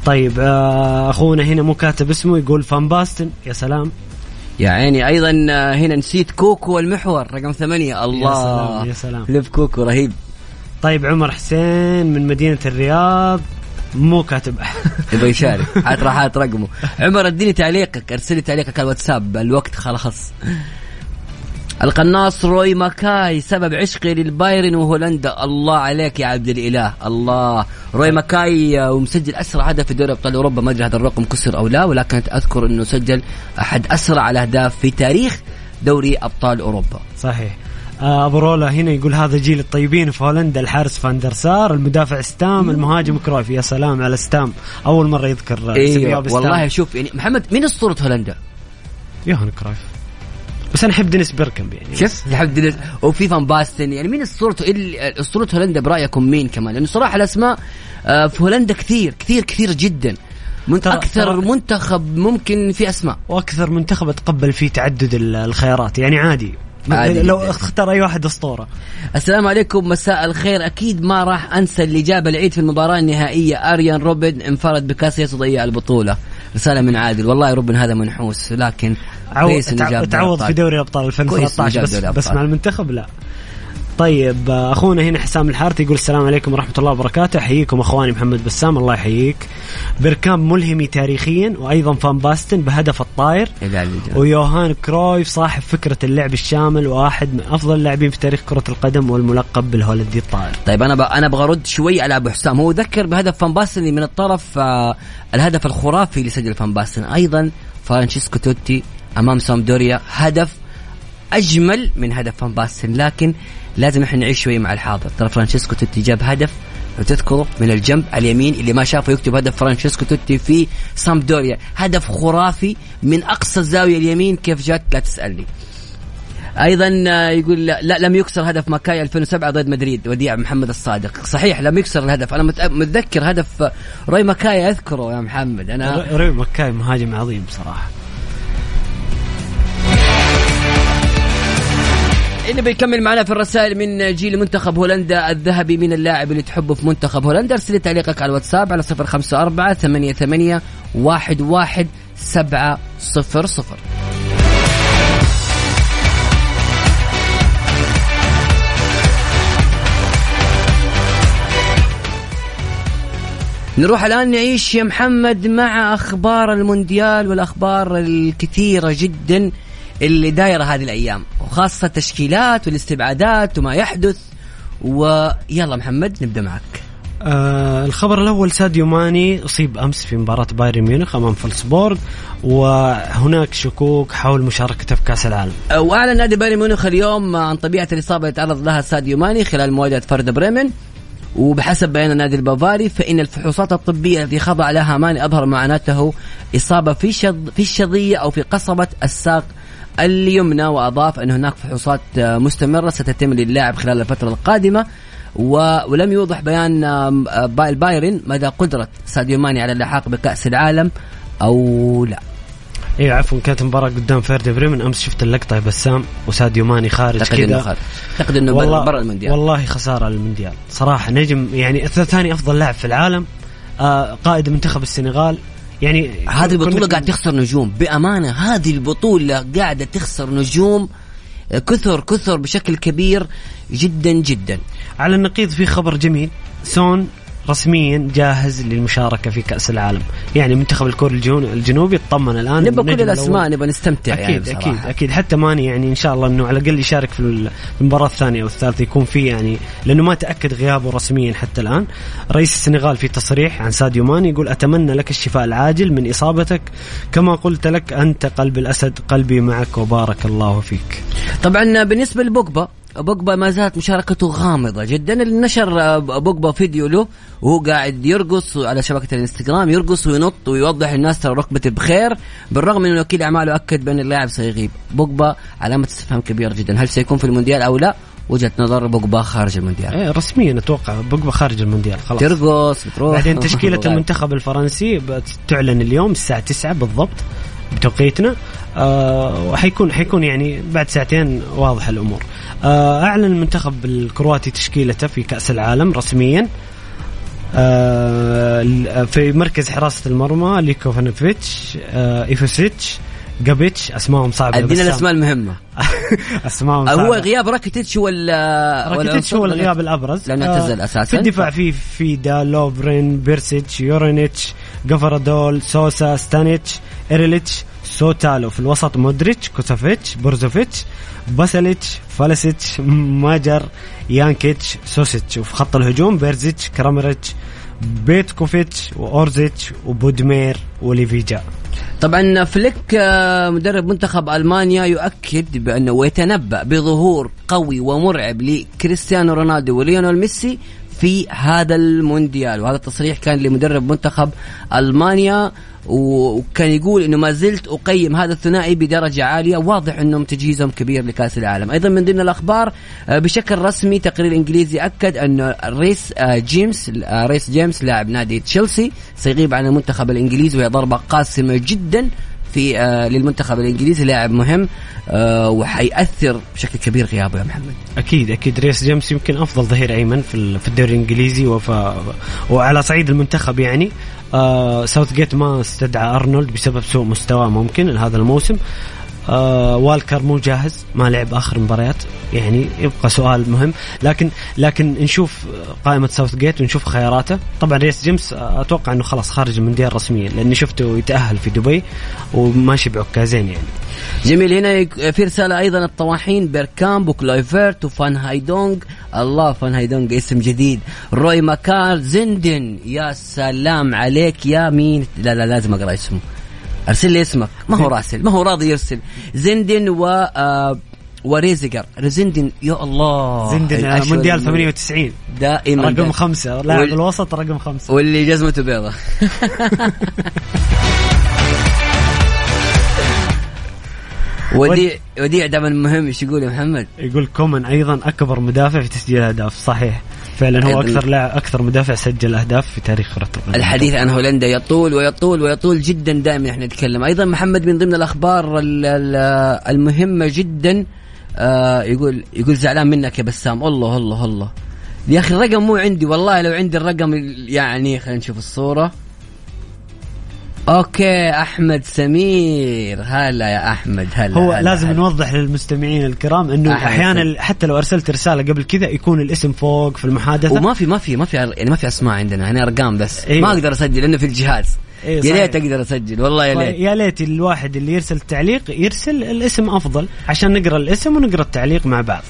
[SPEAKER 3] طيب آه أخونا هنا مو كاتب اسمه يقول فان باستن يا سلام
[SPEAKER 4] يا عيني أيضا آه، هنا نسيت كوكو المحور رقم ثمانية الله
[SPEAKER 3] سلام، يا سلام.
[SPEAKER 4] لف كوكو رهيب
[SPEAKER 3] طيب عمر حسين من مدينة الرياض مو كاتب.
[SPEAKER 4] يبغى يشارك. حاط راح حاط رقمه عمر اديني تعليقك. ارسل لي تعليقك على الواتساب. الوقت خلاص. القناص روي ماكاي سبب عشقي للبايرن وهولندا الله عليك يا عبد الإله. الله. روي ماكاي آه، ومسجل أسرع هدف في دوري أبطال أوروبا. ما أدري هذا الرقم كسر أو لا ولكن أذكر أنه سجل أحد أسرع الأهداف في تاريخ دوري أبطال أوروبا.
[SPEAKER 3] صحيح. أبو رولا هنا يقول هذا جيل الطيبين في هولندا الحارس فاندر سار المدافع ستام المهاجم كرويف. يا سلام على ستام. أول مرة يذكر آه، أيوه.
[SPEAKER 4] والله شوف يعني محمد مين أسطورة هولندا؟
[SPEAKER 3] يوهان كرويف. بس أنا أحب دينيس بيركمب يعني.
[SPEAKER 4] شوف يحب دينيس وفي فان باستن. يعني مين أسطورته؟ ال- أسطورة هولندا برأيكم مين كمان؟ لأنه صراحة الأسماء آه، في هولندا كثير كثير كثير جدا. من
[SPEAKER 3] ترى-
[SPEAKER 4] أكثر
[SPEAKER 3] ترى-
[SPEAKER 4] منتخب ممكن في أسماء.
[SPEAKER 3] وأكثر منتخب اتقبل فيه تعدد ال- الخيارات. يعني عادي. لو. اختار أي واحد أسطورة.
[SPEAKER 4] السلام عليكم مساء الخير. أكيد ما راح أنسى اللي جاب العيد في المباراة النهائية. أريان روبن انفرد بكاسياس وضيع البطولة. رسالة من عادل. والله روبن هذا منحوس لكن
[SPEAKER 3] عو... تعوض في دوري ابطال
[SPEAKER 4] كويس إنه
[SPEAKER 3] 2013
[SPEAKER 4] جاب
[SPEAKER 3] بس بس. مع المنتخب لا. طيب آه، أخونا هنا حسام الحارثي يقول السلام عليكم ورحمة الله وبركاته. أحييكم أخواني محمد بسام الله يحييك. بيركامب ملهمي تاريخيا وأيضا فان باستن بهدف الطاير. ويوهان كرويف صاحب فكرة اللعب الشامل واحد من أفضل اللاعبين في تاريخ كرة القدم والملقب بالهولندي الطائر
[SPEAKER 4] طيب أنا. أنا أبغى أرد شوي على أبو حسام. هو ذكر بهدف فان باستن من الطرف آه الهدف الخرافي اللي سجل فان باستن. أيضا فرانشيسكو توتي أمام سامدوريا هدف أجمل من هدف فان باستن لكن لازم إحنا نعيش شوي مع الحاضر. ترى فرانشيسكو توتي جاب هدف لو تذكروا من الجنب اليمين اللي ما شافه يكتب هدف فرانشيسكو توتي في سامدوريا. هدف خرافي من أقصى الزاوية اليمين. كيف جات؟ لا تسألني. أيضا آه، يقول لا, لا لم يكسر هدف ماكاي 2007 ضد مدريد وديع محمد الصادق. صحيح لم يكسر الهدف. أنا مت- متذكر هدف روي ماكاي أذكره يا محمد.
[SPEAKER 3] أنا روي مكاي مهاجم عظيم بصراحة.
[SPEAKER 4] اللي بيكمل معنا في الرسائل من جيل منتخب هولندا الذهبي من اللاعب اللي تحبه في منتخب هولندا. أرسل لي تعليقك على الواتساب على 054 88 11 700 نروح الآن نعيش يا محمد مع أخبار المونديال والأخبار الكثيرة جدا. اللي دايرة هذه الأيام وخاصة التشكيلات والاستبعادات وما يحدث. ويلا محمد نبدأ معك.
[SPEAKER 3] آه الخبر الأول ساديو ماني أصيب أمس في مباراة بايرن ميونخ أمام فولسبورغ وهناك شكوك حول مشاركته في كأس العالم.
[SPEAKER 4] وأعلن نادي بايرن ميونخ اليوم عن طبيعة الإصابة اللي تعرض لها ساديو ماني خلال مواجهة فيردر بريمن. وبحسب بيان النادي البافاري فإن الفحوصات الطبية التي خضع لها ماني أظهر معاناته إصابة في شظ في الشظية أو في قصبة الساق اليمنى وأضاف أن هناك فحوصات آه، مستمرة ستتم للاعب خلال الفترة القادمة و- ولم يوضح بيان آه، با- البايرن مدى قدرة ساديو ماني على اللحاق بكأس العالم أو لا.
[SPEAKER 3] اي عفوا كانت مباراة قدام فيردر بريمن أمس شفت اللقطة يا بسام وساديو ماني خارج
[SPEAKER 4] اعتقد إنه
[SPEAKER 3] كذا.
[SPEAKER 4] خارج. اعتقد إنه برا برا المونديال.
[SPEAKER 3] والله خسارة المونديال صراحة نجم يعني ثاني أفضل لاعب في العالم آه قائد منتخب السنغال يعني
[SPEAKER 4] هذه البطولة
[SPEAKER 3] كنا-
[SPEAKER 4] قاعد تخسر نجوم. بأمانة هذه البطولة قاعدة تخسر نجوم كثر كثر بشكل كبير جدا جدا.
[SPEAKER 3] على النقيض في خبر جميل. سون رسميا جاهز للمشاركة في كأس العالم. يعني منتخب الكوري الجنو- الجنوبي اطمن الآن
[SPEAKER 4] نبغى كل
[SPEAKER 3] الأول-
[SPEAKER 4] نبغى نستمتع يعني
[SPEAKER 3] أكيد
[SPEAKER 4] بصراحة.
[SPEAKER 3] أكيد أكيد. حتى ماني يعني إن شاء الله إنه على الأقل يشارك في ال- في المباراة الثانية أو الثالثة يكون فيه يعني لأنه ما تأكد غيابه رسميا حتى الآن. رئيس السنغال في تصريح عن ساديو ماني يقول أتمنى لك الشفاء العاجل من إصابتك. كما قلت لك أنت قلب الأسد قلبي معك وبارك الله فيك.
[SPEAKER 4] طبعا بالنسبة لبوجبا بوجبا ما زالت مشاركته غامضة جدا. اللي نشر آه، بوجبا فيديو له وهو قاعد يرقص على شبكة الانستغرام يرقص وينط ويوضح للناس ترى ركبتي بخير بالرغم من انه وكيل أعماله أكد بأن اللاعب سيغيب. بوجبا علامة استفهام كبيرة جدا. هل سيكون في المونديال أو لا؟ وجهة نظر بوجبا خارج المونديال.
[SPEAKER 3] إيه رسميا أتوقع بوجبا خارج المونديال خلاص.
[SPEAKER 4] ترقص بتروح.
[SPEAKER 3] بعدين
[SPEAKER 4] وغايب.
[SPEAKER 3] المنتخب الفرنسي بتعلن اليوم الساعة 9 بالضبط بتوقيتنا. آه وحيكون حيكون يعني بعد ساعتين واضح الأمور. آه أعلن المنتخب الكرواتي تشكيلته في كأس العالم رسميا. آه في مركز حراسة المرمى ليفاكوفيتش آه إيفوسيتش جربيتش اسمائهم صعبة أدينا
[SPEAKER 4] الأسماء المهمة.
[SPEAKER 3] اسمائهم
[SPEAKER 4] آه،
[SPEAKER 3] صعبة.
[SPEAKER 4] هو غياب راكيتيتش ولا ولا
[SPEAKER 3] راكيتيتش هو الغياب الأبرز.
[SPEAKER 4] لأنه
[SPEAKER 3] آه،
[SPEAKER 4] اعتزل أساسا.
[SPEAKER 3] في الدفاع في فيدا لوفرين بيرسيتش يورانوفيتش جفارديول سوسا ستانيتش إيرليتش سوتالو في الوسط مودريتش كوفاسيتش بروزوفيتش باساليتش فلاسيتش ماجر ياكيتش سوسيتش. وفي خط الهجوم بيرزيتش كرامريتش بيتكوفيتش وأورزيتش وبوديمير وليفايا.
[SPEAKER 4] طبعا فليك آه، مدرب منتخب ألمانيا يؤكد بأنه ويتنبأ بظهور قوي ومرعب لكريستيانو رونالدو وليونيل ميسي في هذا المونديال. وهذا التصريح كان لمدرب منتخب ألمانيا. وكان يقول إنه ما زلت أقيم هذا الثنائي بدرجة عالية. واضح إنهم تجهيزهم كبير لكأس العالم. أيضا من ضمن الأخبار آه، بشكل رسمي تقرير إنجليزي أكد انه ريس آه، جيمس آه، ريس جيمس لاعب نادي تشيلسي سيغيب عن المنتخب الإنجليزي وهي ضربة قاسمة جدا في للمنتخب الإنجليزي. لاعب مهم وحيأثر بشكل كبير غيابه يا محمد.
[SPEAKER 3] أكيد أكيد. ريس جيمس يمكن أفضل ظهير أيمن في الدوري الإنجليزي وف... وعلى صعيد المنتخب يعني. آه ساوث جيت ما استدعى أرنولد بسبب سوء مستواه ممكن هذا الموسم. آه والكر مو جاهز ما لعب آخر مباريات يعني يبقى سؤال مهم. لكن لكن نشوف قائمة ساوث جيت ونشوف خياراته. طبعا ريس جيمس آه، أتوقع إنه خلاص خارج المونديال رسميا لاني شفته يتأهل في دبي وماشي بعكازين يعني.
[SPEAKER 4] جميل. هنا في رسالة أيضا الطواحين بيركامب وكلايفرت وفان هويدونك. الله فان هويدونك اسم جديد. روي ماكاي زندن يا سلام عليك يا مين؟ لا لا لازم أقرأ اسمه. أرسل لي اسمك. ما هو راسل. ما هو راضي يرسل. زندن و آه وريزيجر. زندن يا الله.
[SPEAKER 3] زندن آه، مونديال
[SPEAKER 4] المن-
[SPEAKER 3] 98
[SPEAKER 4] دائما.
[SPEAKER 3] رقم. خمسة. لاعب
[SPEAKER 4] وال-
[SPEAKER 3] الوسط رقم خمسة.
[SPEAKER 4] واللي جزمته بيضة. وديع وديع دائما مهم. إيش يقول يا محمد؟
[SPEAKER 3] يقول كومان أيضا أكبر مدافع في تسجيل اهداف صحيح. فعلا هو. أكثر لاعب أكثر مدافع سجل أهداف في تاريخ كرة القدم.
[SPEAKER 4] الحديث عن هولندا يطول ويطول ويطول جدا دائما إحنا نتكلم. أيضا محمد من ضمن الأخبار ال- ال- المهمة جدا آه يقول يقول زعلان منك يا بسام. الله الله الله. يا أخي الرقم مو عندي والله لو عندي الرقم يعني خلينا نشوف الصورة. أوكي أحمد سمير. هلا يا أحمد هلا
[SPEAKER 3] هو
[SPEAKER 4] هلا
[SPEAKER 3] لازم
[SPEAKER 4] هلا.
[SPEAKER 3] نوضح للمستمعين الكرام
[SPEAKER 4] إنه
[SPEAKER 3] أحيانا حتى لو أرسلت رسالة قبل كذا يكون الاسم فوق في المحادثة.
[SPEAKER 4] وما في ما في ما في يعني ما في أسماء عندنا هنا أرقام بس.
[SPEAKER 3] أيوة.
[SPEAKER 4] ما أقدر أسجل لأنه في الجهاز.
[SPEAKER 3] إيه
[SPEAKER 4] يا. ليت أقدر أسجل والله يا ليت.
[SPEAKER 3] يا ليت الواحد اللي يرسل تعليق يرسل الاسم أفضل عشان نقرأ الاسم ونقرأ التعليق مع بعض.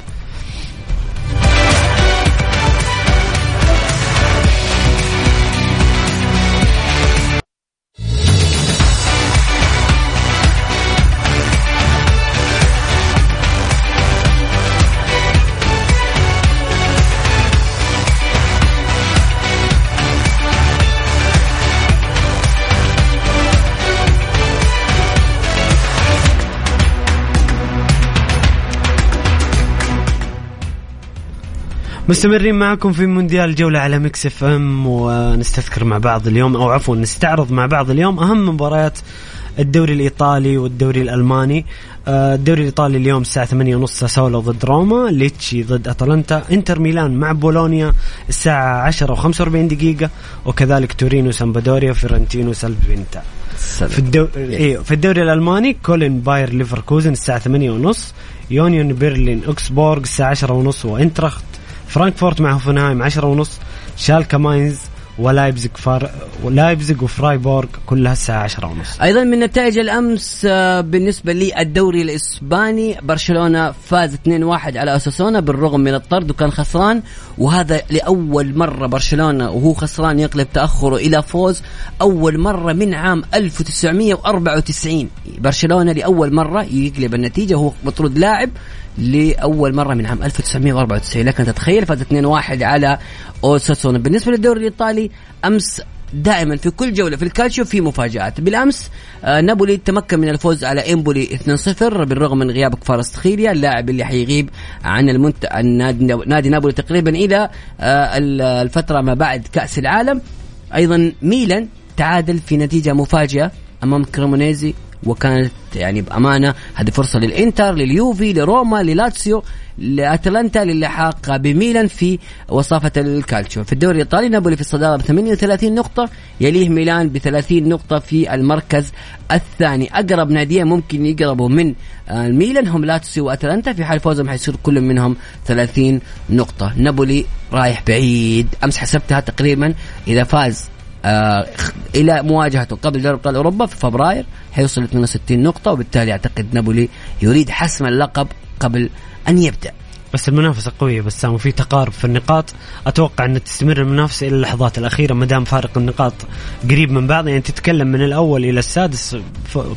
[SPEAKER 3] مستمرين معكم في مونديال جولة على Mix FM ونستذكر مع بعض اليوم أو عفوا نستعرض مع بعض اليوم أهم مباريات الدوري الإيطالي والدوري الألماني. آه، الدوري الإيطالي اليوم الساعة 8:30 ساسولو ضد روما ليتشي ضد أتلانتا إنتر ميلان مع بولونيا الساعة 10 و45 دقيقة وكذلك تورينو سامبادوريا فيورنتينا ساليرنيتانا. في الدو... إيه في الدوري الألماني كولن باير ليفركوزن الساعة 8 ونص يونيون برلين أوكسبورغ الساعة 10 ونص وإنتراخت فرانكفورت مع هوفنهايم 10 ونص شالكا ماينز ولايبزيج فار ولايبزيج وفرايبورغ كلها الساعة 10 ونص.
[SPEAKER 4] أيضا من نتائج الأمس آه، بالنسبة للدوري الإسباني برشلونة فاز 2-1 على أوساسونا بالرغم من الطرد وكان خسران وهذا لأول مرة برشلونة وهو خسران يقلب تأخره إلى فوز أول مرة من عام 1994 برشلونة لأول مرة يقلب النتيجة وهو مطرود لاعب لأول مرة من عام 1994 لكن تتخيل فاز 2-1 على أوساسونا. بالنسبة للدوري الإيطالي أمس دائما في كل جولة في الكالتشيو في مفاجآت. بالأمس آه نابولي تمكن من الفوز على امبولي 2-0 بالرغم من غياب كفاراتسخيليا اللاعب اللي حيغيب عن المنت... عن نادي, نادي نابولي تقريبا إلى آه الفترة ما بعد كأس العالم. أيضا ميلان تعادل في نتيجة مفاجئة أمام كريمونيزي. وكانت يعني بأمانة هذه فرصة للإنتر لليوفي لروما للاتسيو لأتلانتا للحاق بميلان في وصافة الكالتشيو. في الدوري الإيطالي نابولي في الصدارة ب 38 نقطة يليه ميلان ب 30 نقطة في المركز الثاني. أقرب ناديين ممكن يقربوا من آه، الميلان هم لاتسيو وأتلانتا في حال فوزهم حيصير كل منهم 30 نقطة. نابولي رايح بعيد. أمس حسبتها تقريبا إذا فاز آه إلى مواجهته قبل دوري ابطال أوروبا في فبراير حيوصل 62 نقطة وبالتالي أعتقد نابولي يريد حسم اللقب قبل أن يبدأ.
[SPEAKER 3] بس المنافسة قوية بسام وفي تقارب في النقاط. أتوقع أن تستمر المنافسة إلى اللحظات الأخيرة ما دام فارق النقاط قريب من بعض. يعني تتكلم من الأول إلى السادس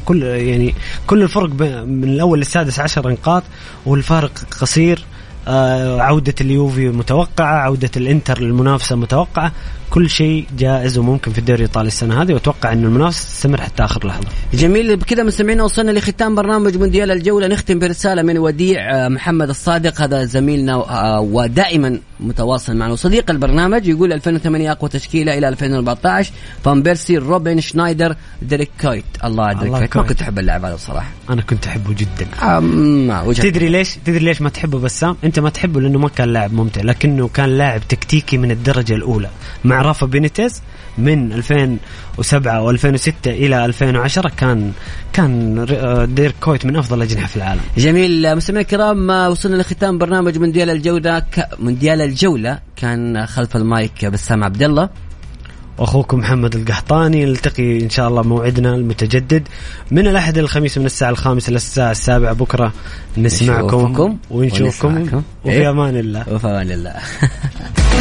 [SPEAKER 3] كل يعني كل الفرق من الأول للسادس عشر نقاط والفارق قصير. عودة اليوفي متوقعة عودة الإنتر للمنافسة متوقعة. كل شيء جائز وممكن في الدوري الإيطالي السنة هذه وأتوقع أن المنافسة تستمر حتى آخر لحظة.
[SPEAKER 4] جميل بكذا مستمعينا وصلنا لختام برنامج مونديال الجولة. نختم برسالة من وديع آه، محمد الصادق. هذا زميلنا آه، ودائما متواصل معنا. وصديق البرنامج يقول 2008 أقوى تشكيلة إلى 2014 فان بيرسي روبن شنايدر ديريك كويت. الله ديريك
[SPEAKER 3] الله
[SPEAKER 4] كويت. ما
[SPEAKER 3] كويت.
[SPEAKER 4] كنت أحب اللاعب هذا بصراحة
[SPEAKER 3] أنا كنت أحبه جدا.
[SPEAKER 4] آه،
[SPEAKER 3] تدري ليش؟ تدري ليش ما تحبه بسام؟ أنت ما تحبه لأنه ما كان لاعب ممتع لكنه كان لاعب تكتيكي من الدرجة الأولى. مع رافا بينيتيز من 2007 و2006 إلى 2010 كان كان ر- ديرك كويت من أفضل الأجنحة في العالم.
[SPEAKER 4] جميل. مستمعينا الكرام وصلنا لختام برنامج مونديال الجولة. ك... مونديال الجولة كان خلف المايك بسام عبد الله.
[SPEAKER 3] واخوكم محمد القحطاني. نلتقي إن شاء الله موعدنا المتجدد من الأحد الخميس من الساعة الخامسه للساعه السابعة. بكرة نسمعكم
[SPEAKER 4] نشوفكم.
[SPEAKER 3] ونشوفكم.
[SPEAKER 4] ونسمعكم.
[SPEAKER 3] وفي؟ أمان الله.
[SPEAKER 4] وفي أمان الله.